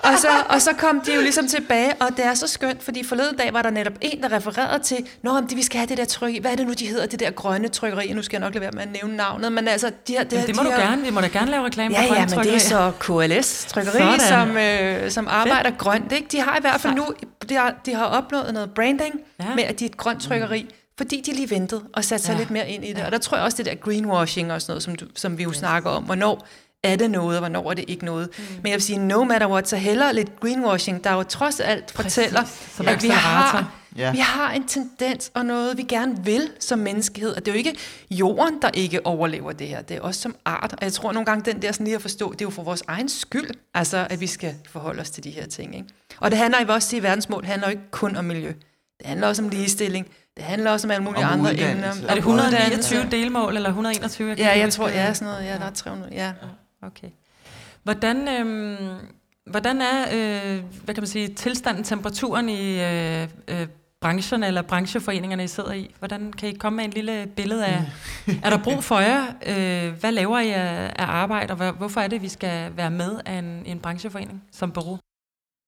og, så, og så kom de jo ligesom tilbage, og det er så skønt, fordi forleden dag var der netop en, der refererede til, Nå, om de, vi skal have det der tryk, hvad er det nu, de hedder, det der grønne trykkeri, nu skal jeg nok lade være med at nævne navnet, men altså, de her,
Men det må
de
du
her,
gerne. Vi må da gerne lave reklame
Ja,
for
ja, men det er så KLS Trykkeri, som, øh, som arbejder grønt. Ikke? De har i hvert fald nu, de har, de har opnået noget branding
Ja.
med, at de er et grønt trykkeri, fordi de lige ventede og satte sig
Ja.
ja. lidt mere ind i det. Og der tror jeg også, det der greenwashing og sådan noget, som, du, som vi jo snakker om, hvornår er det noget, og hvornår er det ikke noget. Mm. Men jeg vil sige, no matter what, så hellere lidt greenwashing, der jo trods alt fortæller,
Som
at vi har,
Ja.
vi har en tendens og noget, vi gerne vil som menneskehed. Og det er jo ikke jorden, der ikke overlever det her. Det er os som art. Og jeg tror nogle gange, den der sådan lige at forstå, det er jo for vores egen skyld, altså at vi skal forholde os til de her ting. Ikke? Og det handler, vil også sige, verdensmål handler jo ikke kun om miljø. Det handler også om ligestilling. Det handler også om alle mulige
Om
andre emner.
Er det
Om
129
uddannelse.
delmål, eller 121? kan
Ja, jeg tror,
det.
ja, sådan noget. Ja, der er 300. Ja.
Okay. Hvordan, øhm, hvordan er, øh, hvad kan man sige, tilstanden, temperaturen i øh, øh, branchen eller brancheforeningerne, I sidder i? Hvordan kan I komme med en lille billede af, (laughs) er der brug for jer? Øh, hvad laver I af, af arbejde, og hvorfor er det, vi skal være med af en, en brancheforening som bureau?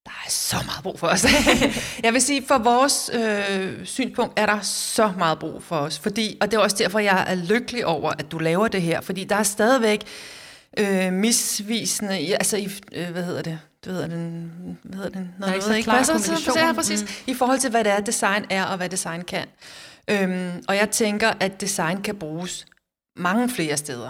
Der er så meget brug for os. (laughs) jeg vil sige, for vores øh, synspunkt er der så meget brug for os. Fordi, og det er også derfor, jeg er lykkelig over, at du laver det her. Fordi der er stadigvæk øh, misvisende, altså i, øh, hvad hedder det? Du ved, den, hvad hedder den?
Er ikke så
noget,
klar
så-. Ja, præcis. Mm. I forhold til, hvad det er, design er, og hvad design kan. Øhm, og jeg tænker, at design kan bruges mange flere steder.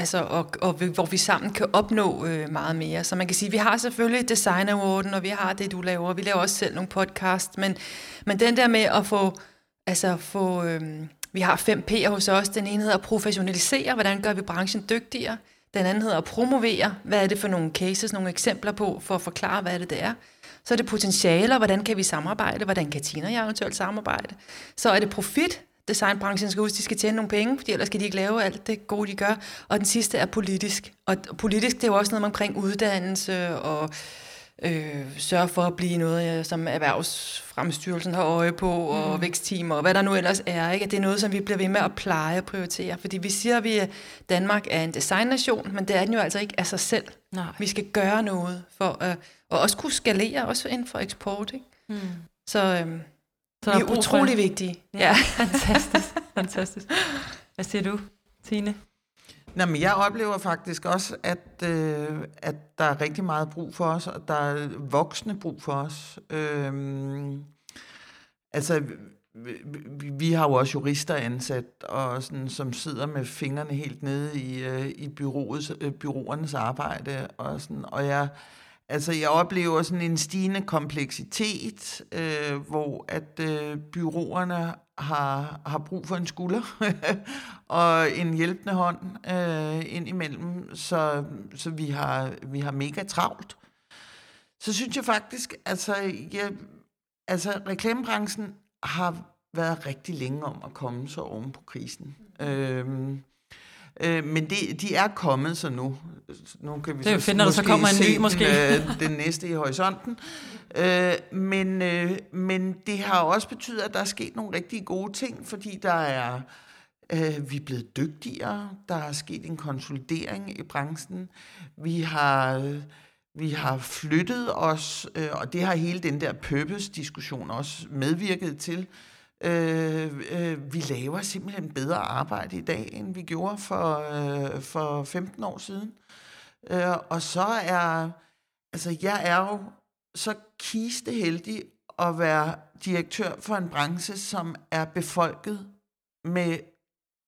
Altså, og, og vi- hvor vi sammen kan opnå øh, meget mere. Så man kan sige, vi har selvfølgelig Design Awarden, og vi har det, du laver. Vi laver også selv nogle podcast, men, men den der med at få, altså få, øh, vi har 5P'er hos os. Den ene hedder at professionalisere, hvordan gør vi branchen dygtigere. Den anden hedder at promovere, hvad er det for nogle cases, nogle eksempler på, for at forklare, hvad det, det er. Så er det potentialer, hvordan kan vi samarbejde, hvordan kan Tina og jeg eventuelt samarbejde. Så er det profit, designbranchen skal huske, de skal tjene nogle penge, fordi ellers skal de ikke lave alt det gode, de gør. Og den sidste er politisk. Og politisk, det er jo også noget omkring uddannelse og øh, sørge for at blive noget, som Erhvervsfremstyrelsen har øje på, og mm. vækstteam, og hvad der nu ellers er. Ikke? At det er noget, som vi bliver ved med at pleje og prioritere. Fordi vi siger, at vi er, Danmark er en designnation, men det er den jo altså ikke af sig selv. Nej. Vi skal gøre noget for at og også kunne skalere, også inden for eksport. Ikke? Mm. Så, øh, så vi er utrolig for... vigtige.
Ja, ja. fantastisk. (laughs) fantastisk. Hvad siger du, Tine?
Nå, men jeg oplever faktisk også, at, øh, at der er rigtig meget brug for os, og der er voksne brug for os. Øhm, altså, vi, vi har jo også jurister ansat, og sådan, som sidder med fingrene helt nede i, øh, i byråets, øh, byråernes arbejde. Og, sådan, og jeg, altså, jeg oplever sådan en stigende kompleksitet, øh, hvor at øh, byråerne har, har brug for en skulder (laughs) og en hjælpende hånd øh, indimellem, så, så vi, har, vi har mega travlt. Så synes jeg faktisk, altså, jeg, altså reklamebranchen har været rigtig længe om at komme så oven på krisen. Øh, øh, men det, de er kommet så nu. Nu
kan vi det er jo fedt, når der så kommer en ny måske.
Den, øh, den næste i horisonten. Øh, men, øh, men det har også betydet, at der er sket nogle rigtig gode ting, fordi der er øh, vi er blevet dygtigere. Der er sket en konsolidering i branchen. Vi har vi har flyttet os, øh, og det har hele den der purpose-diskussion også medvirket til. Øh, øh, vi laver simpelthen bedre arbejde i dag, end vi gjorde for, øh, for 15 år siden. Øh, og så er, altså jeg er jo så kisteheldig at være direktør for en branche, som er befolket med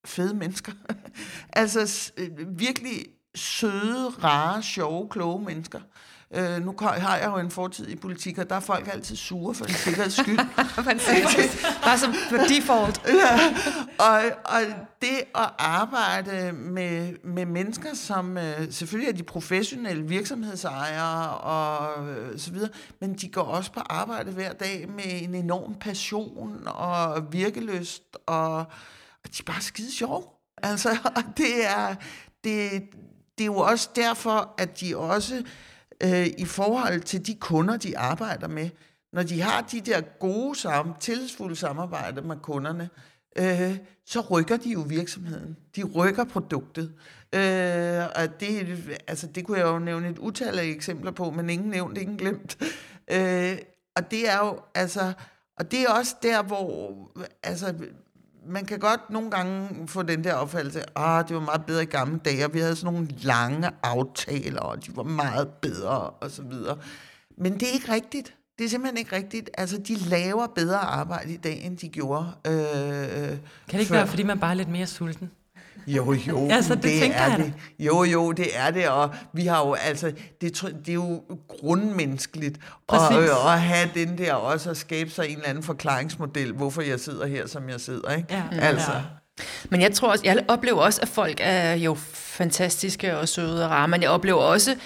fede mennesker. (laughs) altså øh, virkelig søde, rare, sjove, kloge mennesker. Øh, nu har jeg jo en fortid i politik, og der er folk altid sure for en sikkerheds skyld. (laughs)
Bare som default. (laughs)
ja, og, og det at arbejde med, med mennesker, som øh, selvfølgelig er de professionelle virksomhedsejere og øh, så videre, men de går også på arbejde hver dag med en enorm passion og virkeløst, og, og de er bare skide sjove. Altså, (laughs) det er, det, det er jo også derfor, at de også øh, i forhold til de kunder, de arbejder med, når de har de der gode, sammen, tillidsfulde samarbejder med kunderne, øh, så rykker de jo virksomheden. De rykker produktet. Øh, og det, altså, det kunne jeg jo nævne et utal af eksempler på, men ingen nævnt, ingen glemt. Øh, og det er jo, altså, og det er også der, hvor, altså, man kan godt nogle gange få den der opfattelse, ah, det var meget bedre i gamle dage, og vi havde sådan nogle lange aftaler, og de var meget bedre, og så videre. Men det er ikke rigtigt. Det er simpelthen ikke rigtigt. Altså, de laver bedre arbejde i dag, end de gjorde øh,
Kan det ikke før. være, fordi man bare er lidt mere sulten?
Jo, jo,
altså, det, det er det.
Jo, jo, det er det, og vi har jo, altså, det, det er jo grundmenneskeligt at, øh, at have den der også at skabe sig en eller anden forklaringsmodel, hvorfor jeg sidder her, som jeg sidder, ikke? Ja. Altså. Ja.
Men jeg tror også, jeg oplever også, at folk er jo fantastiske og søde og rare, men jeg oplever også,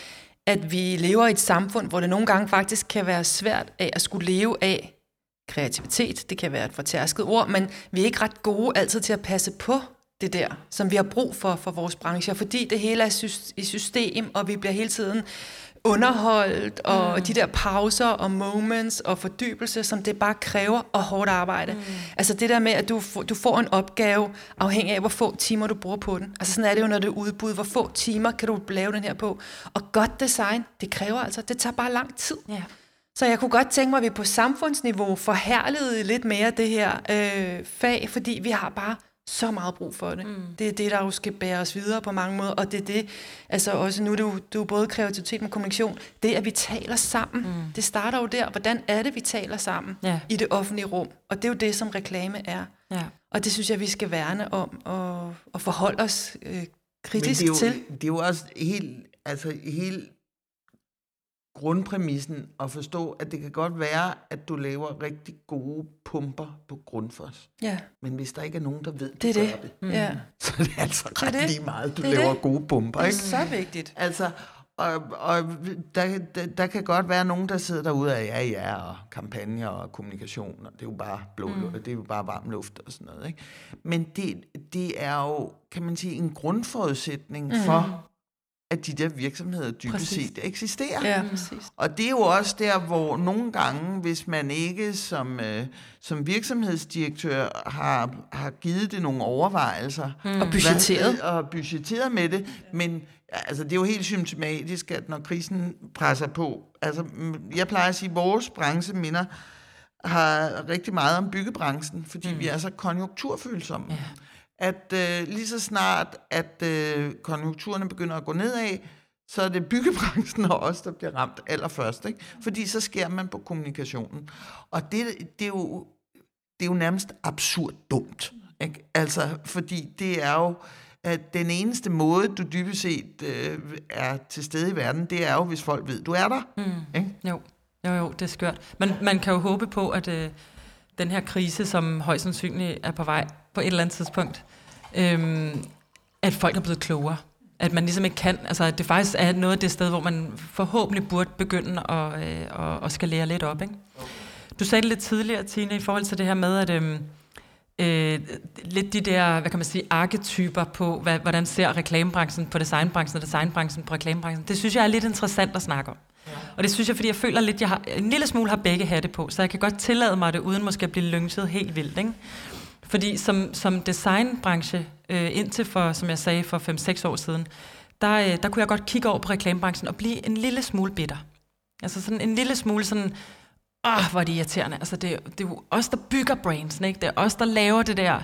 at vi lever i et samfund, hvor det nogle gange faktisk kan være svært af at skulle leve af kreativitet. Det kan være et fortærsket ord, men vi er ikke ret gode altid til at passe på det der, som vi har brug for for vores branche, fordi det hele er i system, og vi bliver hele tiden underholdt, og mm. de der pauser og moments og fordybelse, som det bare kræver, og hårdt arbejde. Mm. Altså det der med, at du, du får en opgave, afhængig af, hvor få timer du bruger på den. Altså sådan er det jo, når det er udbud. Hvor få timer kan du lave den her på? Og godt design, det kræver altså, det tager bare lang tid. Yeah. Så jeg kunne godt tænke mig, at vi på samfundsniveau forhærligede lidt mere det her øh, fag, fordi vi har bare så meget brug for det. Mm. Det er det, der jo skal bære os videre på mange måder, og det er det, altså også nu er du, du er både kreativitet med kommunikation, det at vi taler sammen, mm. det starter jo der, hvordan er det, vi taler sammen ja. i det offentlige rum, og det er jo det, som reklame er. Ja. Og det synes jeg, vi skal værne om, og, og forholde os øh, kritisk
Men det er
jo, til.
Det er jo også helt, altså helt grundpræmissen at forstå, at det kan godt være, at du laver rigtig gode pumper på grundfos. Ja. Men hvis der ikke er nogen, der ved,
det er det.
det, mm. ja. så er det altså ret det lige meget, du det laver det. gode pumper.
Det er
ikke?
så vigtigt.
Altså, og, og der, der, der kan godt være nogen, der sidder derude af, ja, ja, og kampagner og kommunikation, og det er jo bare blå, mm. det er jo bare varm luft og sådan noget. Ikke? Men det, det er jo, kan man sige, en grundforudsætning mm. for, at de der virksomheder dybest præcis. set eksisterer.
Ja, præcis.
Og det er jo også der, hvor nogle gange, hvis man ikke som, øh, som virksomhedsdirektør har, har givet det nogle overvejelser.
Mm. Og budgetteret.
Og budgetteret med det. Men altså, det er jo helt symptomatisk, at når krisen presser på, altså jeg plejer at sige, at vores branche minder har rigtig meget om byggebranchen, fordi mm. vi er så konjunkturfølsomme. Ja at øh, lige så snart, at øh, konjunkturerne begynder at gå nedad, så er det byggebranchen og os, der bliver ramt allerførst. Ikke? Fordi så sker man på kommunikationen. Og det, det, er, jo, det er jo nærmest absurd dumt. Ikke? Altså, fordi det er jo, at den eneste måde, du dybest set øh, er til stede i verden, det er jo, hvis folk ved, du er der. Mm. Ikke?
Jo. jo, jo, det er skørt. Men man kan jo håbe på, at øh, den her krise, som højst sandsynligt er på vej på et eller andet tidspunkt, øhm, at folk er blevet klogere. At man ligesom ikke kan, altså at det faktisk er noget af det sted, hvor man forhåbentlig burde begynde at, øh, at, at skal lære lidt op. Ikke? Du sagde det lidt tidligere, Tine, i forhold til det her med, at øh, øh, lidt de der, hvad kan man sige, arketyper på, hvad, hvordan ser reklamebranchen på designbranchen, og designbranchen på reklamebranchen. Det synes jeg er lidt interessant at snakke om. Ja. Og det synes jeg, fordi jeg føler lidt, jeg har en lille smule har begge hatte på, så jeg kan godt tillade mig det, uden måske at blive lynchet helt vildt. Ikke? Fordi som, som designbranche, øh, indtil for, som jeg sagde, for 5-6 år siden, der, øh, der kunne jeg godt kigge over på reklamebranchen og blive en lille smule bitter. Altså sådan en lille smule sådan, åh, hvor er det irriterende. Altså det, det er jo os, der bygger brands, ikke? Det er os, der laver det der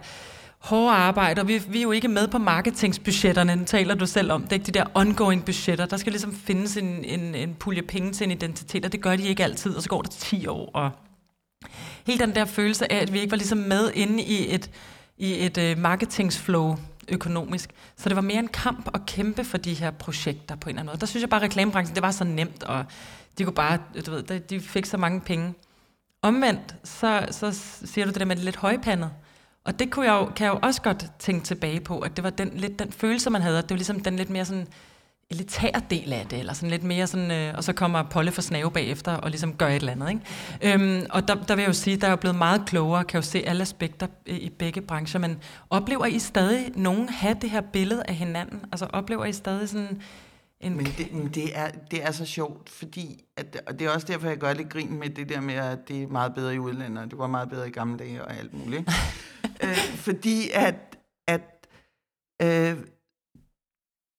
hårde arbejde, og vi, vi er jo ikke med på marketingsbudgetterne, nu taler du selv om. Det er ikke de der ongoing budgetter. Der skal ligesom findes en, en, en pulje penge til en identitet, og det gør de ikke altid, og så går det 10 år, og hele den der følelse af, at vi ikke var ligesom med inde i et, i et øh, marketingsflow økonomisk. Så det var mere en kamp at kæmpe for de her projekter på en eller anden måde. Der synes jeg bare, at reklamebranchen, det var så nemt, og de kunne bare, du ved, de fik så mange penge. Omvendt, så, så siger du det der med det lidt højpandet. Og det kunne jeg jo, kan jeg jo også godt tænke tilbage på, at det var den, lidt den følelse, man havde, at det var ligesom den lidt mere sådan elitær del af det, eller sådan lidt mere sådan, øh, og så kommer Polle for snave bagefter og ligesom gør et eller andet. Ikke? Øhm, og der, der vil jeg jo sige, der er jo blevet meget klogere, kan jo se alle aspekter i begge brancher, men oplever I stadig nogen have det her billede af hinanden? Altså oplever I stadig sådan en...
Men det, men det, er, det er så sjovt, fordi, at, og det er også derfor, jeg gør lidt grin med det der med, at det er meget bedre i udlandet, og det var meget bedre i gamle dage og alt muligt. (laughs) øh, fordi at, at øh,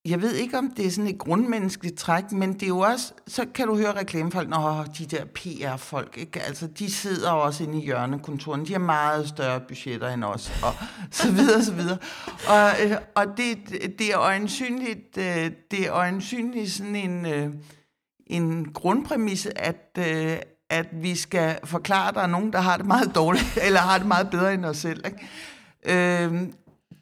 jeg ved ikke, om det er sådan et grundmenneskeligt træk, men det er jo også, så kan du høre reklamefolk, når de der PR-folk, ikke? Altså, de sidder også inde i hjørnekontoren, de har meget større budgetter end os, og så videre, så videre. Og, øh, og det, det er øjensynligt, øh, det er øjensynligt sådan en, øh, en grundpræmisse, at, øh, at vi skal forklare, at der er nogen, der har det meget dårligt, (laughs) eller har det meget bedre end os selv, ikke? Øhm,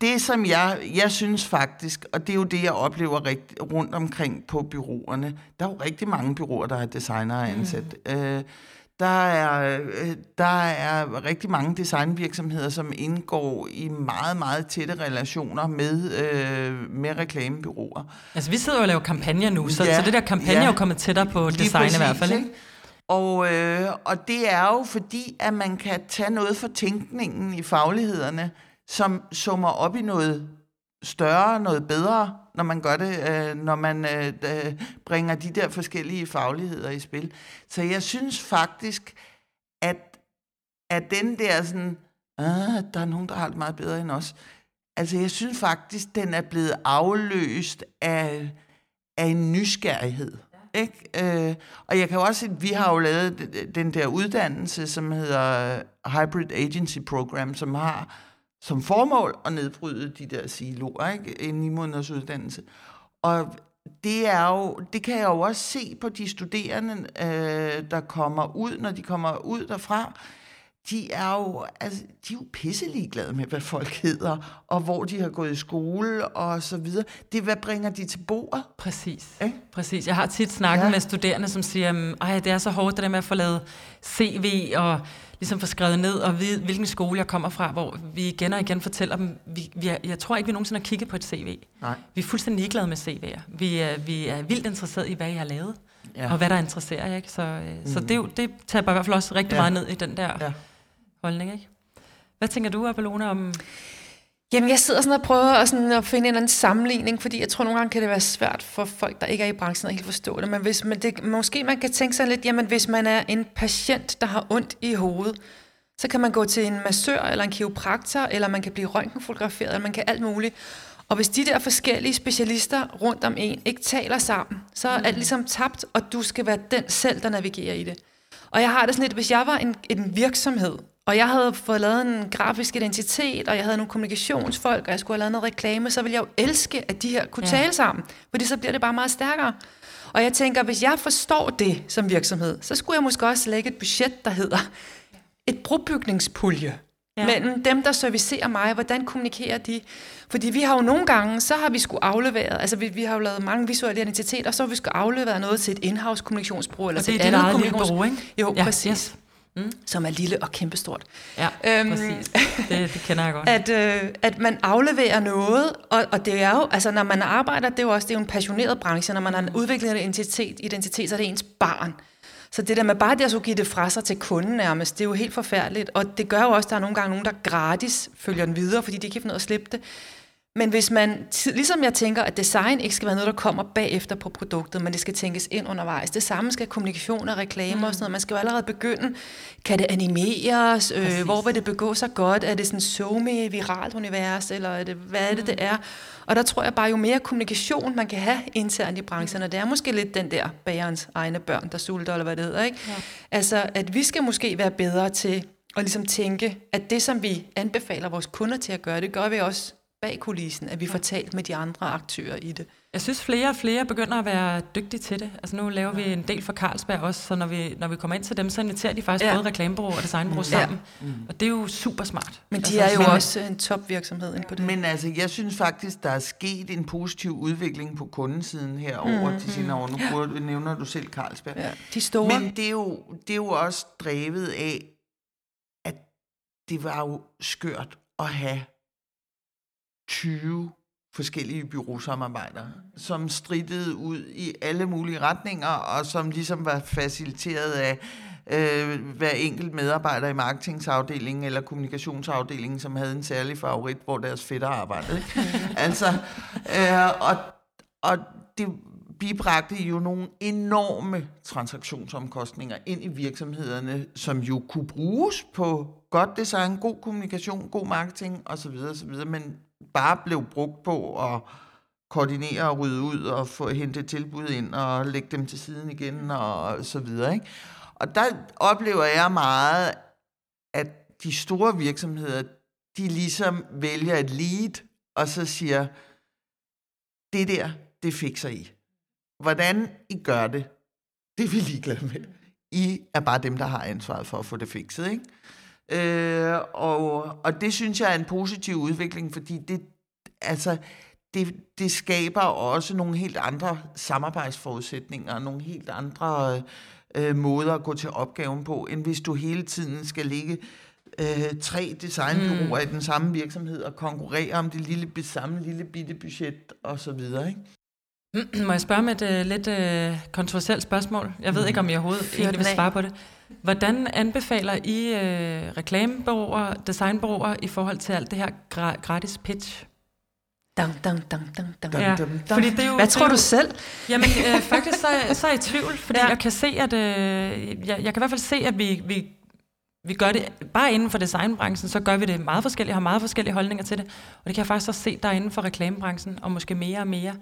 det, som jeg, jeg synes faktisk, og det er jo det, jeg oplever rigt, rundt omkring på byråerne, der er jo rigtig mange byråer, der er designere ansat. Mm. Øh, der er, øh, der er rigtig mange designvirksomheder, som indgår i meget, meget tætte relationer med, øh, med reklamebyråer.
Altså, vi sidder jo og laver kampagner nu, så, ja, så det der kampagne ja, er jo kommet tættere på design præcis, i hvert fald, ikke?
Og, øh, og det er jo fordi, at man kan tage noget for tænkningen i faglighederne, som summer op i noget større, noget bedre, når man gør det, øh, når man øh, bringer de der forskellige fagligheder i spil. Så jeg synes faktisk, at, at den der sådan, ah, der er nogen, der har det meget bedre end os. Altså jeg synes faktisk, den er blevet afløst af, af en nysgerrighed. Ikke? Øh, og jeg kan jo også se, at vi har jo lavet den der uddannelse, som hedder Hybrid Agency Program, som har som formål at nedbryde de der siloer, ikke? En ni måneders uddannelse. Og det, er jo, det kan jeg jo også se på de studerende, øh, der kommer ud, når de kommer ud derfra. De er jo, altså, de er jo pisselig glade med, hvad folk hedder, og hvor de har gået i skole, og så videre. Det, hvad bringer de til bordet?
Præcis. Eh? Præcis. Jeg har tit snakket. Ja. med studerende, som siger, at det er så hårdt det der med at få lavet CV og ligesom få skrevet ned og vide, hvilken skole jeg kommer fra, hvor vi igen og igen fortæller dem, vi, vi er, jeg tror ikke, vi nogensinde har kigget på et CV.
Nej.
Vi er fuldstændig ligeglade med CV'er. Vi er, vi er vildt interesseret i, hvad jeg har lavet, ja. Og hvad der interesserer jer. Ikke? Så, øh, mm. så det, det tager i hvert fald også rigtig ja. Meget ned i den der. Ja. holdning. Ikke? Hvad tænker du, Abelona, om...
Jamen, jeg sidder sådan og prøver at, sådan at finde en eller anden sammenligning, fordi jeg tror nogle gange kan det være svært for folk, der ikke er i branchen at helt forstå det. Men hvis man, det, måske man kan tænke sig lidt, jamen hvis man er en patient, der har ondt i hovedet, så kan man gå til en massør eller en kiropraktor, eller man kan blive røntgenfotograferet, eller man kan alt muligt. Og hvis de der forskellige specialister rundt om en ikke taler sammen, så er alt ligesom tabt, og du skal være den selv, der navigerer i det. Og jeg har det sådan lidt, hvis jeg var en, en virksomhed, og jeg havde fået lavet en grafisk identitet, og jeg havde nogle kommunikationsfolk, og jeg skulle have lavet noget reklame, så ville jeg jo elske, at de her kunne
Ja.
tale sammen, fordi så bliver det bare meget stærkere. Og jeg tænker, hvis jeg forstår det som virksomhed, så skulle jeg måske også lægge et budget, der hedder et brobygningspulje
Ja.
mellem dem, der servicerer mig, hvordan kommunikerer de? Fordi vi har jo nogle gange, så har vi skulle aflevere, altså vi, vi har jo lavet mange visuelle identiteter, og så har vi skulle aflevere noget til et in-house kommunikationsbureau, eller
Og
til et andet
eget lille
kommunikations-
bureau, ikke?
Jo,
Ja,
præcis.
yes.
Yes. Som er lille og kæmpestort.
Ja,
Øhm,
præcis. Det, det kender jeg godt. (laughs)
At, øh, at man afleverer noget, og, og det er jo, altså når man arbejder, det er jo også det er jo en passioneret branche, når man har udviklet en identitet, identitet, så er det ens barn. Så det der med bare det at så give det fra sig til kunden nærmest, det er jo helt forfærdeligt. Og det gør jo også, at der er nogle gange nogen, der gratis følger den videre, fordi de ikke kan finde noget at slippe det. Men hvis man, ligesom jeg tænker, at design ikke skal være noget, der kommer bagefter på produktet, men det skal tænkes ind undervejs. Det samme skal kommunikation og reklamer mm. og sådan noget. Man skal jo allerede begynde. Kan det animeres? Øh, hvor vil det begå sig godt? Er det sådan somi viralt univers? Eller er det, hvad er det, det er? Og der tror jeg bare, jo mere kommunikation man kan have internt i branchen, og det er måske lidt den der bagerens egne børn, der sulter, eller hvad det hedder. Ikke? Ja. Altså, at vi skal måske være bedre til at ligesom tænke, at det, som vi anbefaler vores kunder til at gøre, det gør vi også bag kulissen, at vi får talt med de andre aktører i det.
Jeg synes, flere og flere begynder at være dygtige til det. Altså nu laver vi en del for Carlsberg også, så når vi, når vi kommer ind til dem, så inviterer de faktisk ja.
Ja.
både reklamebureau og designbureau
Ja.
sammen. Og det er jo super smart.
Men de
altså,
er jo
men-
også en topvirksomhed inde på det.
Men altså, jeg synes faktisk, der er sket en positiv udvikling på kundesiden her over mm, de senere år. Nu bruger, nævner du selv Carlsberg.
ja, de store.
Men det er, jo, det er jo også drevet af, at det var jo skørt at have 20 forskellige byråsamarbejdere, som strittede ud i alle mulige retninger, og som ligesom var faciliteret af øh, hver enkelt medarbejder i marketingsafdelingen eller kommunikationsafdelingen, som havde en særlig favorit, hvor deres fætter arbejdede. (laughs) Altså, øh, og, og det bibragte jo nogle enorme transaktionsomkostninger ind i virksomhederne, som jo kunne bruges på godt design, god kommunikation, god marketing osv. osv., men bare blev brugt på at koordinere og rydde ud og få hentet tilbud ind og lægge dem til siden igen og så videre. Ikke? Og der oplever jeg meget, at de store virksomheder, de ligesom vælger et lead, og så siger, det der, det fikser I. Hvordan I gør det, det er vi ligeglade med. I er bare dem, der har ansvaret for at få det fikset. Ikke? Øh, og, og det synes jeg er en positiv udvikling, fordi det, altså, det, det skaber også nogle helt andre samarbejdsforudsætninger, og nogle helt andre øh, måder at gå til opgaven på, end hvis du hele tiden skal ligge øh, tre designbyråer mm. i den samme virksomhed og konkurrere om det lille, samme lille bitte budget og så videre. Ikke?
Må jeg spørge med et uh, lidt uh, kontroversielt spørgsmål? Jeg ved ikke, om jeg overhovedet egentlig vil svare på det. Hvordan anbefaler I uh, reklamebureauer, designbureauer i forhold til alt det her gra- gratis pitch?
Dang, dang, dang, dang, dang.
Ja,
dum, dum.
fordi det er jo,
Hvad
det er
tror
jo-
du selv?
Jamen, øh, faktisk så, er- så er jeg i tvivl, fordi ja.
Ja.
jeg kan se, at øh, jeg, jeg kan i hvert fald se, at vi, vi, vi gør det, bare inden for designbranchen, så gør vi det meget forskelligt, har meget forskellige holdninger til det, og det kan jeg faktisk også se, der er inden for reklamebranchen, og måske mere og mere.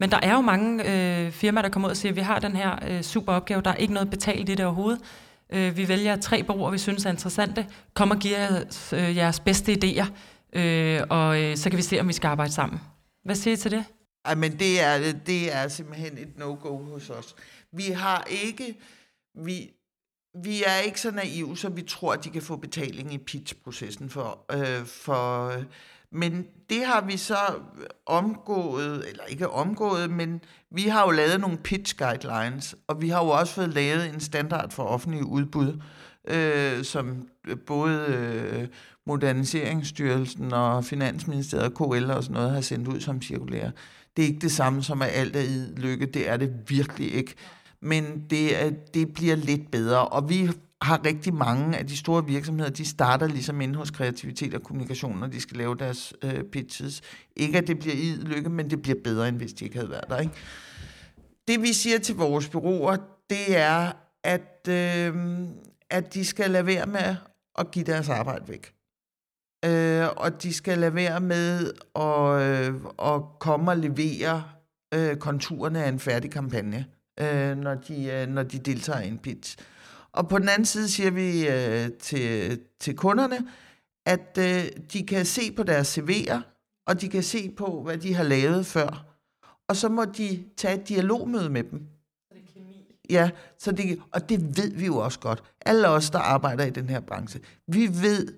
Men der er jo mange øh, firmaer, der kommer ud og siger, at vi har den her øh, super opgave, der er ikke noget betalt i det overhovedet. Øh, vi vælger tre bureauer, vi synes er interessante. Kom og giv os øh, jeres bedste idéer, øh, og øh, så kan vi se, om vi skal arbejde sammen. Hvad siger I til det?
Ej, men det er, det er simpelthen et no-go hos os. Vi har ikke, vi, vi er ikke så naive, så vi tror, at de kan få betaling i pitch-processen for, øh, for men det har vi så omgået, eller ikke omgået, men vi har jo lavet nogle pitch guidelines, og vi har jo også fået lavet en standard for offentlige udbud, øh, som øh, både øh, Moderniseringsstyrelsen og Finansministeriet og KL og sådan noget har sendt ud som cirkulære. Det er ikke det samme som at alt er i lykke, det er det virkelig ikke. Men det, det bliver lidt bedre, og vi har rigtig mange af de store virksomheder, de starter ligesom inde hos kreativitet og kommunikation, når de skal lave deres øh, pitches. Ikke at det bliver i lykke, men det bliver bedre, end hvis de ikke havde været der. Ikke? Det vi siger til vores byråer, det er, at, øh, at de skal lade være med at give deres arbejde væk. Øh, og de skal lade være med at, øh, at komme og levere øh, konturerne af en færdig kampagne, øh, når, de, øh, når de deltager i en pitch. Og på den anden side siger vi øh, til, til kunderne, at øh, de kan se på deres CV'er, og de kan se på, hvad de har lavet før. Og så må de tage et dialogmøde med dem. Ja, så det, og det ved vi jo også godt. Alle os, der arbejder i den her branche, vi ved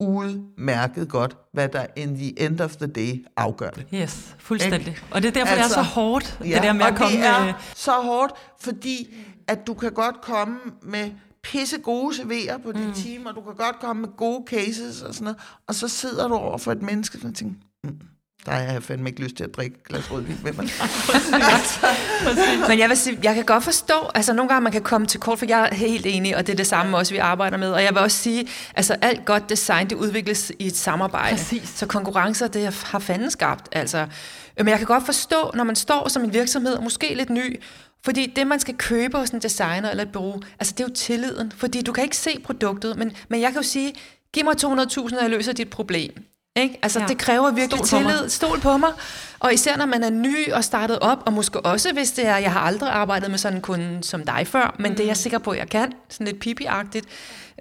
udmærket godt, hvad der in the end of the day afgør det.
Yes, fuldstændig. Ikke? Og det er derfor, altså, det er så altså, hårdt, ja, det der med at komme...
det er så hårdt, fordi at du kan godt komme med pisse gode CV'er på din mm. team, og du kan godt komme med gode cases og sådan noget, og så sidder du over for et menneske, og tænker, mm, der har jeg fandme ikke lyst til at drikke et glas rødvin med mig. (laughs)
Men jeg vil sige, jeg kan godt forstå, altså nogle gange man kan komme til kort, for jeg er helt enig, og det er det samme også, vi arbejder med. Og jeg vil også sige, altså alt godt design, det udvikles i et samarbejde. Præcis. Så konkurrencer, det har fanden skabt. Altså, men jeg kan godt forstå, når man står som en virksomhed, måske lidt ny, fordi det, man skal købe hos en designer eller et bureau, altså det er jo tilliden. Fordi du kan ikke se produktet, men, men jeg kan jo sige, giv mig 200.000, og jeg løser dit problem. Ikke? Altså, ja. det kræver virkelig Stol tillid. Stol på mig. Og især når man er ny og startet op, og måske også hvis det er, jeg har aldrig arbejdet med sådan en kunde som dig før, men mm. det er jeg sikker på, at jeg kan. Sådan lidt pipi-agtigt.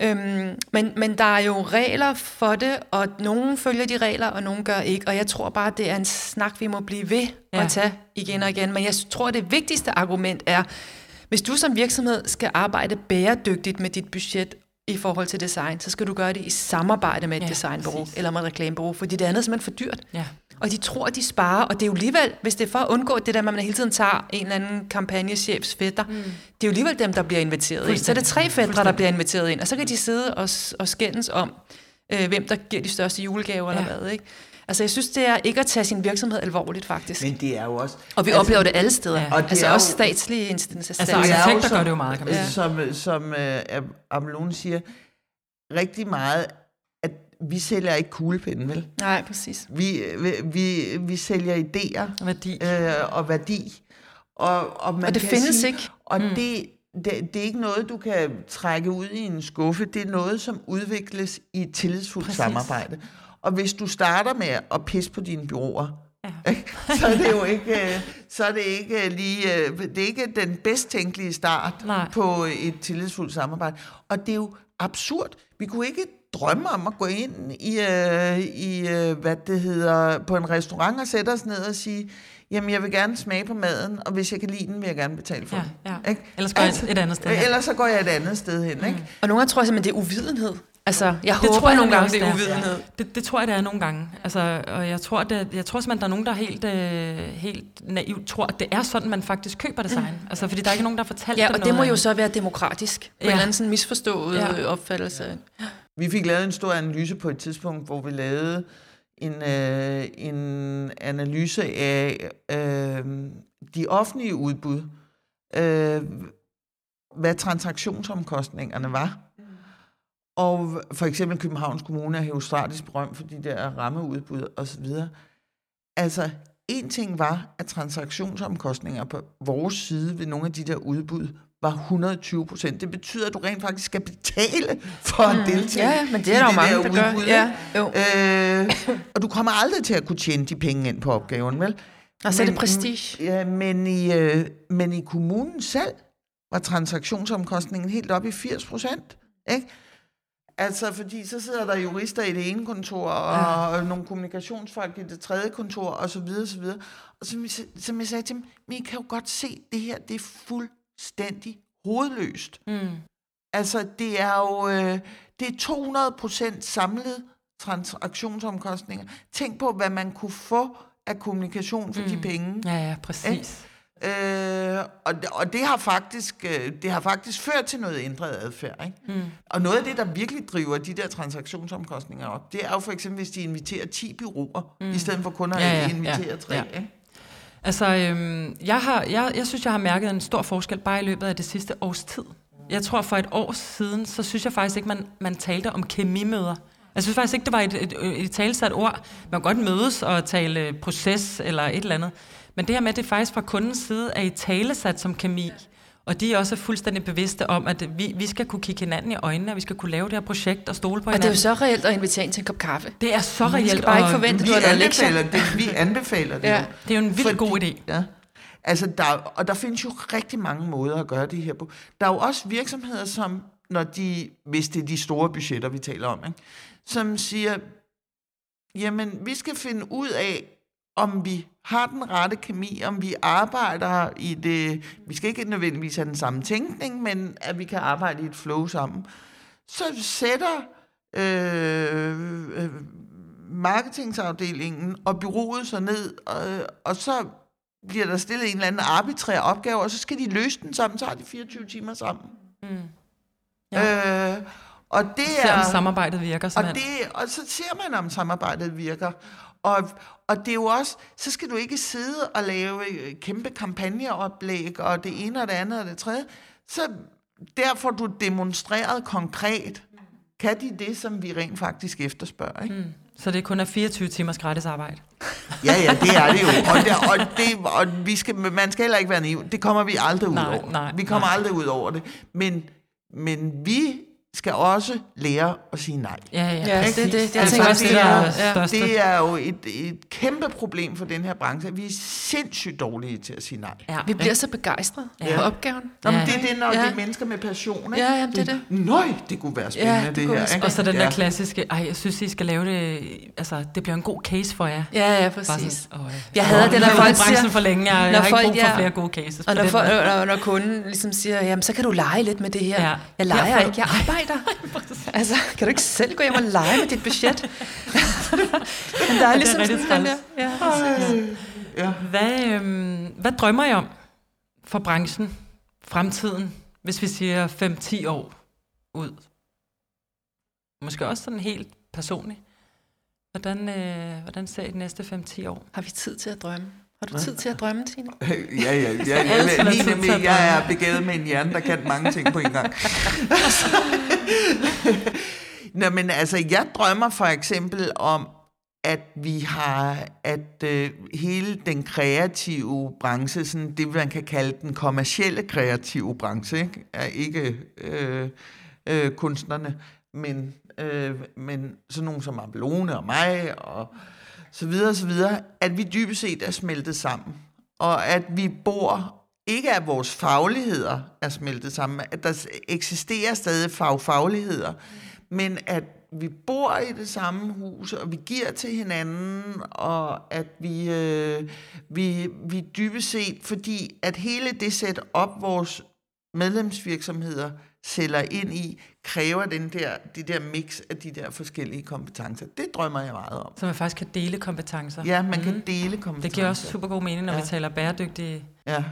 Øhm, men, men der er jo regler for det, og nogen følger de regler, og nogen gør ikke. Og jeg tror bare, det er en snak, vi må blive ved ja. at tage igen og igen. Men jeg tror, det vigtigste argument er, hvis du som virksomhed skal arbejde bæredygtigt med dit budget i forhold til design, så skal du gøre det i samarbejde med et ja, designbureau eller med et reklamebureau, fordi det andet er simpelthen for dyrt. Ja. Og de tror, at de sparer, og det er jo alligevel, hvis det er for at undgå det der, at man hele tiden tager en eller anden kampagnechefs fætter, mm. det er jo alligevel dem, der bliver inviteret ind. Så er det tre fætter, der bliver inviteret ind, og så kan de sidde og, og skændes om, øh, hvem der giver de største julegaver ja. eller hvad, ikke? Altså, jeg synes, det er ikke at tage sin virksomhed alvorligt, faktisk.
Men det er jo også...
Og vi altså, oplever det alle steder. Ja. Og altså også statslige institutioner.
Altså, arkitekter gør det jo meget, kan man
sige. Som, som uh, Amelone siger, rigtig meget, at vi sælger ikke kuglepinde, vel?
Nej, præcis.
Vi, vi, vi, vi sælger idéer.
Værdi.
Øh, og værdi. Og, og, man
og det
kan
findes
sige,
ikke.
Og mm. det, det, det er ikke noget, du kan trække ud i en skuffe. Det er noget, som udvikles i et tillidsfuldt Præcis. samarbejde. Og hvis du starter med at pisse på dine byråer, ja. (laughs) så er det jo ikke, så er det ikke lige, det er ikke den bedst tænkelige start Nej. på et tillidsfuldt samarbejde. Og det er jo absurd. Vi kunne ikke drømme om at gå ind i, i hvad det hedder, på en restaurant og sætte os ned og sige, jamen jeg vil gerne smage på maden, og hvis jeg kan lide den, vil jeg gerne betale for
ja,
den.
Ja. Ikke? Ellers går altså, jeg et andet sted hen.
Ellers så går jeg et andet sted hen. Mm. Ikke?
Og nogle gange tror jeg simpelthen, det er uvidenhed. Altså, jeg det håber tror jeg nogle gange, det er uvidenhed. Ja.
Det, det tror jeg, det er nogle gange. Altså, og jeg tror, det, jeg tror simpelthen, der er nogen, der helt, øh, helt naivt tror, at det er sådan, man faktisk køber design. Mm. Altså, fordi der er ikke nogen, der har fortalt
ja,
det
og det må jo så være demokratisk. På ja. en eller anden sådan misforstået ja. opfattelse. Ja.
Vi fik lavet en stor analyse på et tidspunkt, hvor vi lavede en, øh, en analyse af øh, de offentlige udbud. Øh, hvad transaktionsomkostningerne var. Og for eksempel Københavns Kommune er heostratisk berømt for de der rammeudbud osv. Altså, en ting var, at transaktionsomkostninger på vores side ved nogle af de der udbud var 120 procent. Det betyder, at du rent faktisk skal betale for at mm. deltage
Ja, men det er der jo mange, der, der gør. Ja,
jo. Øh, og du kommer aldrig til at kunne tjene de penge ind på opgaven, vel?
Og så er det prestige.
Ja, men i, øh, men i kommunen selv var transaktionsomkostningen helt op i 80 procent. Ikke? Altså, fordi så sidder der jurister i det ene kontor, og ja. nogle kommunikationsfolk i det tredje kontor, og så videre, så videre. Og som, som jeg sagde til dem, vi kan jo godt se, det her, det er fuldstændig hovedløst. Mm. Altså, det er jo øh, det er 200 procent samlet transaktionsomkostninger. Tænk på, hvad man kunne få af kommunikation for mm. de penge.
Ja, ja, præcis.
Øh, og, og det har faktisk øh, det har faktisk ført til noget ændret adfærd. Ikke? Mm. Og noget af det, der virkelig driver de der transaktionsomkostninger op, det er jo for eksempel, hvis de inviterer 10 byråer, mm. i stedet for kun at ja, ja, invitere ja, 3. Ja. Ikke?
Altså, øhm, jeg, har, jeg, jeg synes, jeg har mærket en stor forskel bare i løbet af det sidste års tid. Jeg tror, for et år siden, så synes jeg faktisk ikke, man, man talte om kemimøder. Jeg synes faktisk ikke, det var et, et, et, et talsat ord. Man kan godt mødes og tale proces eller et eller andet. Men det her med, at det faktisk fra kundens side er i talesat som kemi, og de er også fuldstændig bevidste om, at vi, vi skal kunne kigge hinanden i øjnene, og vi skal kunne lave det her projekt og stole på
hinanden. Og det er jo så reelt at invitere ind til en kop kaffe.
Det er så reelt.
Vi skal bare ikke forvente, at
du har anbefaler det. Vi anbefaler det.
ja. Det er jo en vild god idé.
Ja. Altså, der, og der findes jo rigtig mange måder at gøre det her på. Der er jo også virksomheder, som, når de, hvis det er de store budgetter, vi taler om, ikke, som siger, jamen, vi skal finde ud af, om vi har den rette kemi, om vi arbejder i det, vi skal ikke nødvendigvis have den samme tænkning, men at vi kan arbejde i et flow sammen. Så sætter øh, øh, marketingsafdelingen og byrådet sig ned, og, og så bliver der stillet en eller anden arbitrær opgave, og så skal de løse den sammen, så har de 24 timer sammen. Mm. Ja. Øh, og det
er, om samarbejdet virker
simpelthen. og, det, og så ser man, om samarbejdet virker. Og, og det er jo også, så skal du ikke sidde og lave øh, kæmpe kampagneoplæg, og det ene og det andet og det tredje. Så derfor du demonstreret konkret, kan de det, som vi rent faktisk efterspørger. Ikke? Mm.
Så det kun er 24 timers gratis arbejde?
ja, ja, det er det jo. (laughs) Og, det, og, det, og vi skal, man skal heller ikke være naiv. Det kommer vi aldrig ud nej, over. Nej, vi kommer nej. aldrig ud over det. Men, men vi skal også lære at sige nej.
Ja, ja, ja det,
det, det, jeg altså, også, det, er, ja. det er jo et, et kæmpe problem for den her branche. Vi er sindssygt dårlige til at sige nej.
Ja. Vi bliver så begejstrede ja. på opgaven.
Nå, ja. det er det, når ja. det er mennesker med passion.
Ikke? Ja, ja, det er det.
Nøj, det kunne være spændende, ja, det, det her.
Ikke? Og så den der klassiske, ej, jeg synes, I skal lave det, altså, det bliver en god case for jer.
Ja, ja, præcis. Sådan, åh, ja. Jeg havde det, når folk siger...
for længe, jeg, jeg har ikke brug for flere gode cases.
Og når, for, når, når kunden ligesom siger, jamen, så kan du lege lidt med det her. Jeg leger ikke, jeg arbejder. Altså, kan du ikke selv gå hjem og lege med dit budget? (laughs) Men der er ligesom det er sådan der. Ja,
ja. Hvad, øhm, hvad drømmer I om for branchen, fremtiden, hvis vi siger 5-10 år ud? Måske også sådan helt personligt. Hvordan, øh, hvordan ser I de næste 5-10 år?
Har vi tid til at drømme? Har du tid til at drømme, Tine? (laughs)
ja, ja. ja, ja, ja lige nemlig, jeg er begavet med en hjerne, der kan mange ting på en gang. (laughs) Nå, men altså, jeg drømmer for eksempel om, at vi har, at øh, hele den kreative branche, sådan det man kan kalde den kommercielle kreative branche, ikke? er ikke øh, øh, kunstnerne, men, øh, men sådan nogen som Abelone og mig og så videre, så videre, at vi dybest set er smeltet sammen. Og at vi bor, ikke at vores fagligheder er smeltet sammen, at der eksisterer stadig fagfagligheder, men at vi bor i det samme hus, og vi giver til hinanden, og at vi, øh, vi, vi dybest set, fordi at hele det sæt op vores medlemsvirksomheder sælger ind i, kræver den der, de der mix af de der forskellige kompetencer. Det drømmer jeg meget om.
Så man faktisk kan dele kompetencer.
Ja, man mm. kan dele kompetencer.
Det giver også super god mening, når ja. vi taler bæredygtige.
Ja.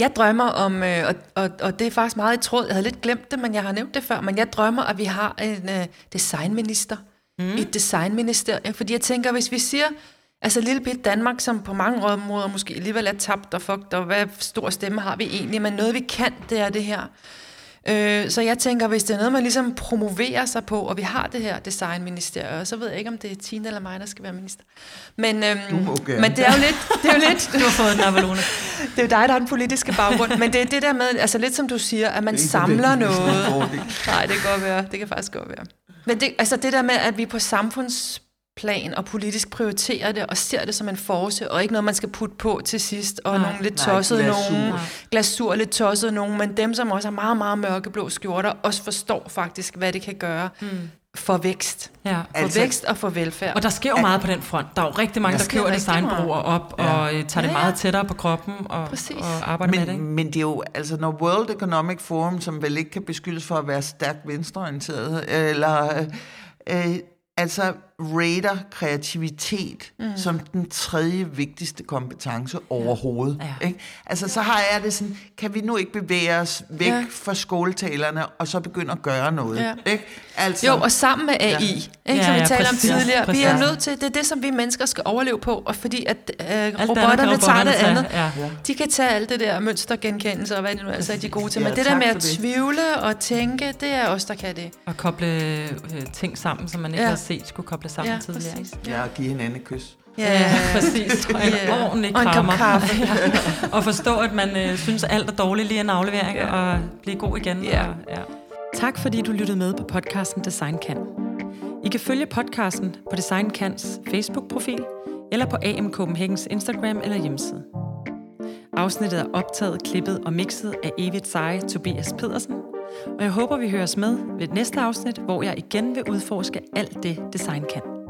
Jeg drømmer om, øh, og, og, og det er faktisk meget i tråd, jeg havde lidt glemt det, men jeg har nævnt det før, men jeg drømmer, at vi har en uh, designminister, mm. et designminister, fordi jeg tænker, hvis vi siger, altså lille bit Danmark, som på mange områder måske alligevel er tabt og fucked, og hvad stor stemme har vi egentlig, men noget vi kan, det er det her. Øh, så jeg tænker, hvis det er noget, man ligesom promoverer sig på, og vi har det her designministerium, så ved jeg ikke, om det er Tina eller mig, der skal være minister. Men, øhm, men det er jo lidt... Det er jo lidt (laughs)
du har fået Avalone. (laughs)
det er jo dig, der har den politiske baggrund. Men det er det der med, altså lidt som du siger, at man samler noget. Nej, det kan godt være. Det kan faktisk godt være. Men det, altså det der med, at vi på samfunds plan og politisk prioriterer det og ser det som en force, og ikke noget, man skal putte på til sidst, og nej, nogle lidt tossede nogen, glasur lidt tossede nogen, men dem, som også har meget, meget mørkeblå skjorter, også forstår faktisk, hvad det kan gøre. Mm. for vækst.
Ja.
For
Altså-
vækst og for velfærd.
Og der sker jo meget på den front. Der er jo rigtig mange,
Der
der køber
rigtig
designbureauer op og øh, tager det
Ja, ja.
meget tættere på kroppen og,
Præcis.
og arbejder med det.
Men,
Ikke?
men det er jo, altså når World Economic Forum, som vel ikke kan beskyldes for at være stærkt venstreorienteret, eller øh, øh, altså rater kreativitet mm. som den tredje vigtigste kompetence overhovedet.
Ja.
Ikke? Altså så har jeg det sådan, kan vi nu ikke bevæge os væk
Ja.
ja. fra skoletalerne, og så begynde at gøre noget?
Ja.
Ikke? Altså,
Jo, og sammen med AI,
Ja.
ja. ikke,
Ja,
som vi
ja,
talte om
præcis,
tidligere. Vi er
præcis.
nødt til, det er det, som vi mennesker skal overleve på, og fordi at øh,
andet kan
robotterne tager
robotterne
det andet.
ja.
De kan tage alt det der mønstergenkendelse, og hvad det nu altså er, de er gode til.
Ja,
Men det der med at
det.
tvivle og tænke, det er os, der kan det.
Og koble øh, ting sammen, som man ikke
Ja.
ja. havde set skulle koble sammen
Ja,
tidligere.
præcis.
Ja, og give hinanden et kys.
Ja, præcis. Og en
Ja.
ordentlig
Og en kop
krammer.
kaffe. (laughs)
ja. Og forstå, at man øh, synes, alt er dårligt lige en aflevering,
Ja.
og blive god igen.
Ja.
Og, ja. Tak fordi du lyttede med på podcasten Design Kan. I kan følge podcasten på Design Kans Facebook-profil, eller på AM Copenhagens Instagram eller hjemmeside. Afsnittet er optaget, klippet og mixet af evigt seje Tobias Pedersen, og jeg håber, vi høres med ved et næste afsnit, hvor jeg igen vil udforske alt det, design kan.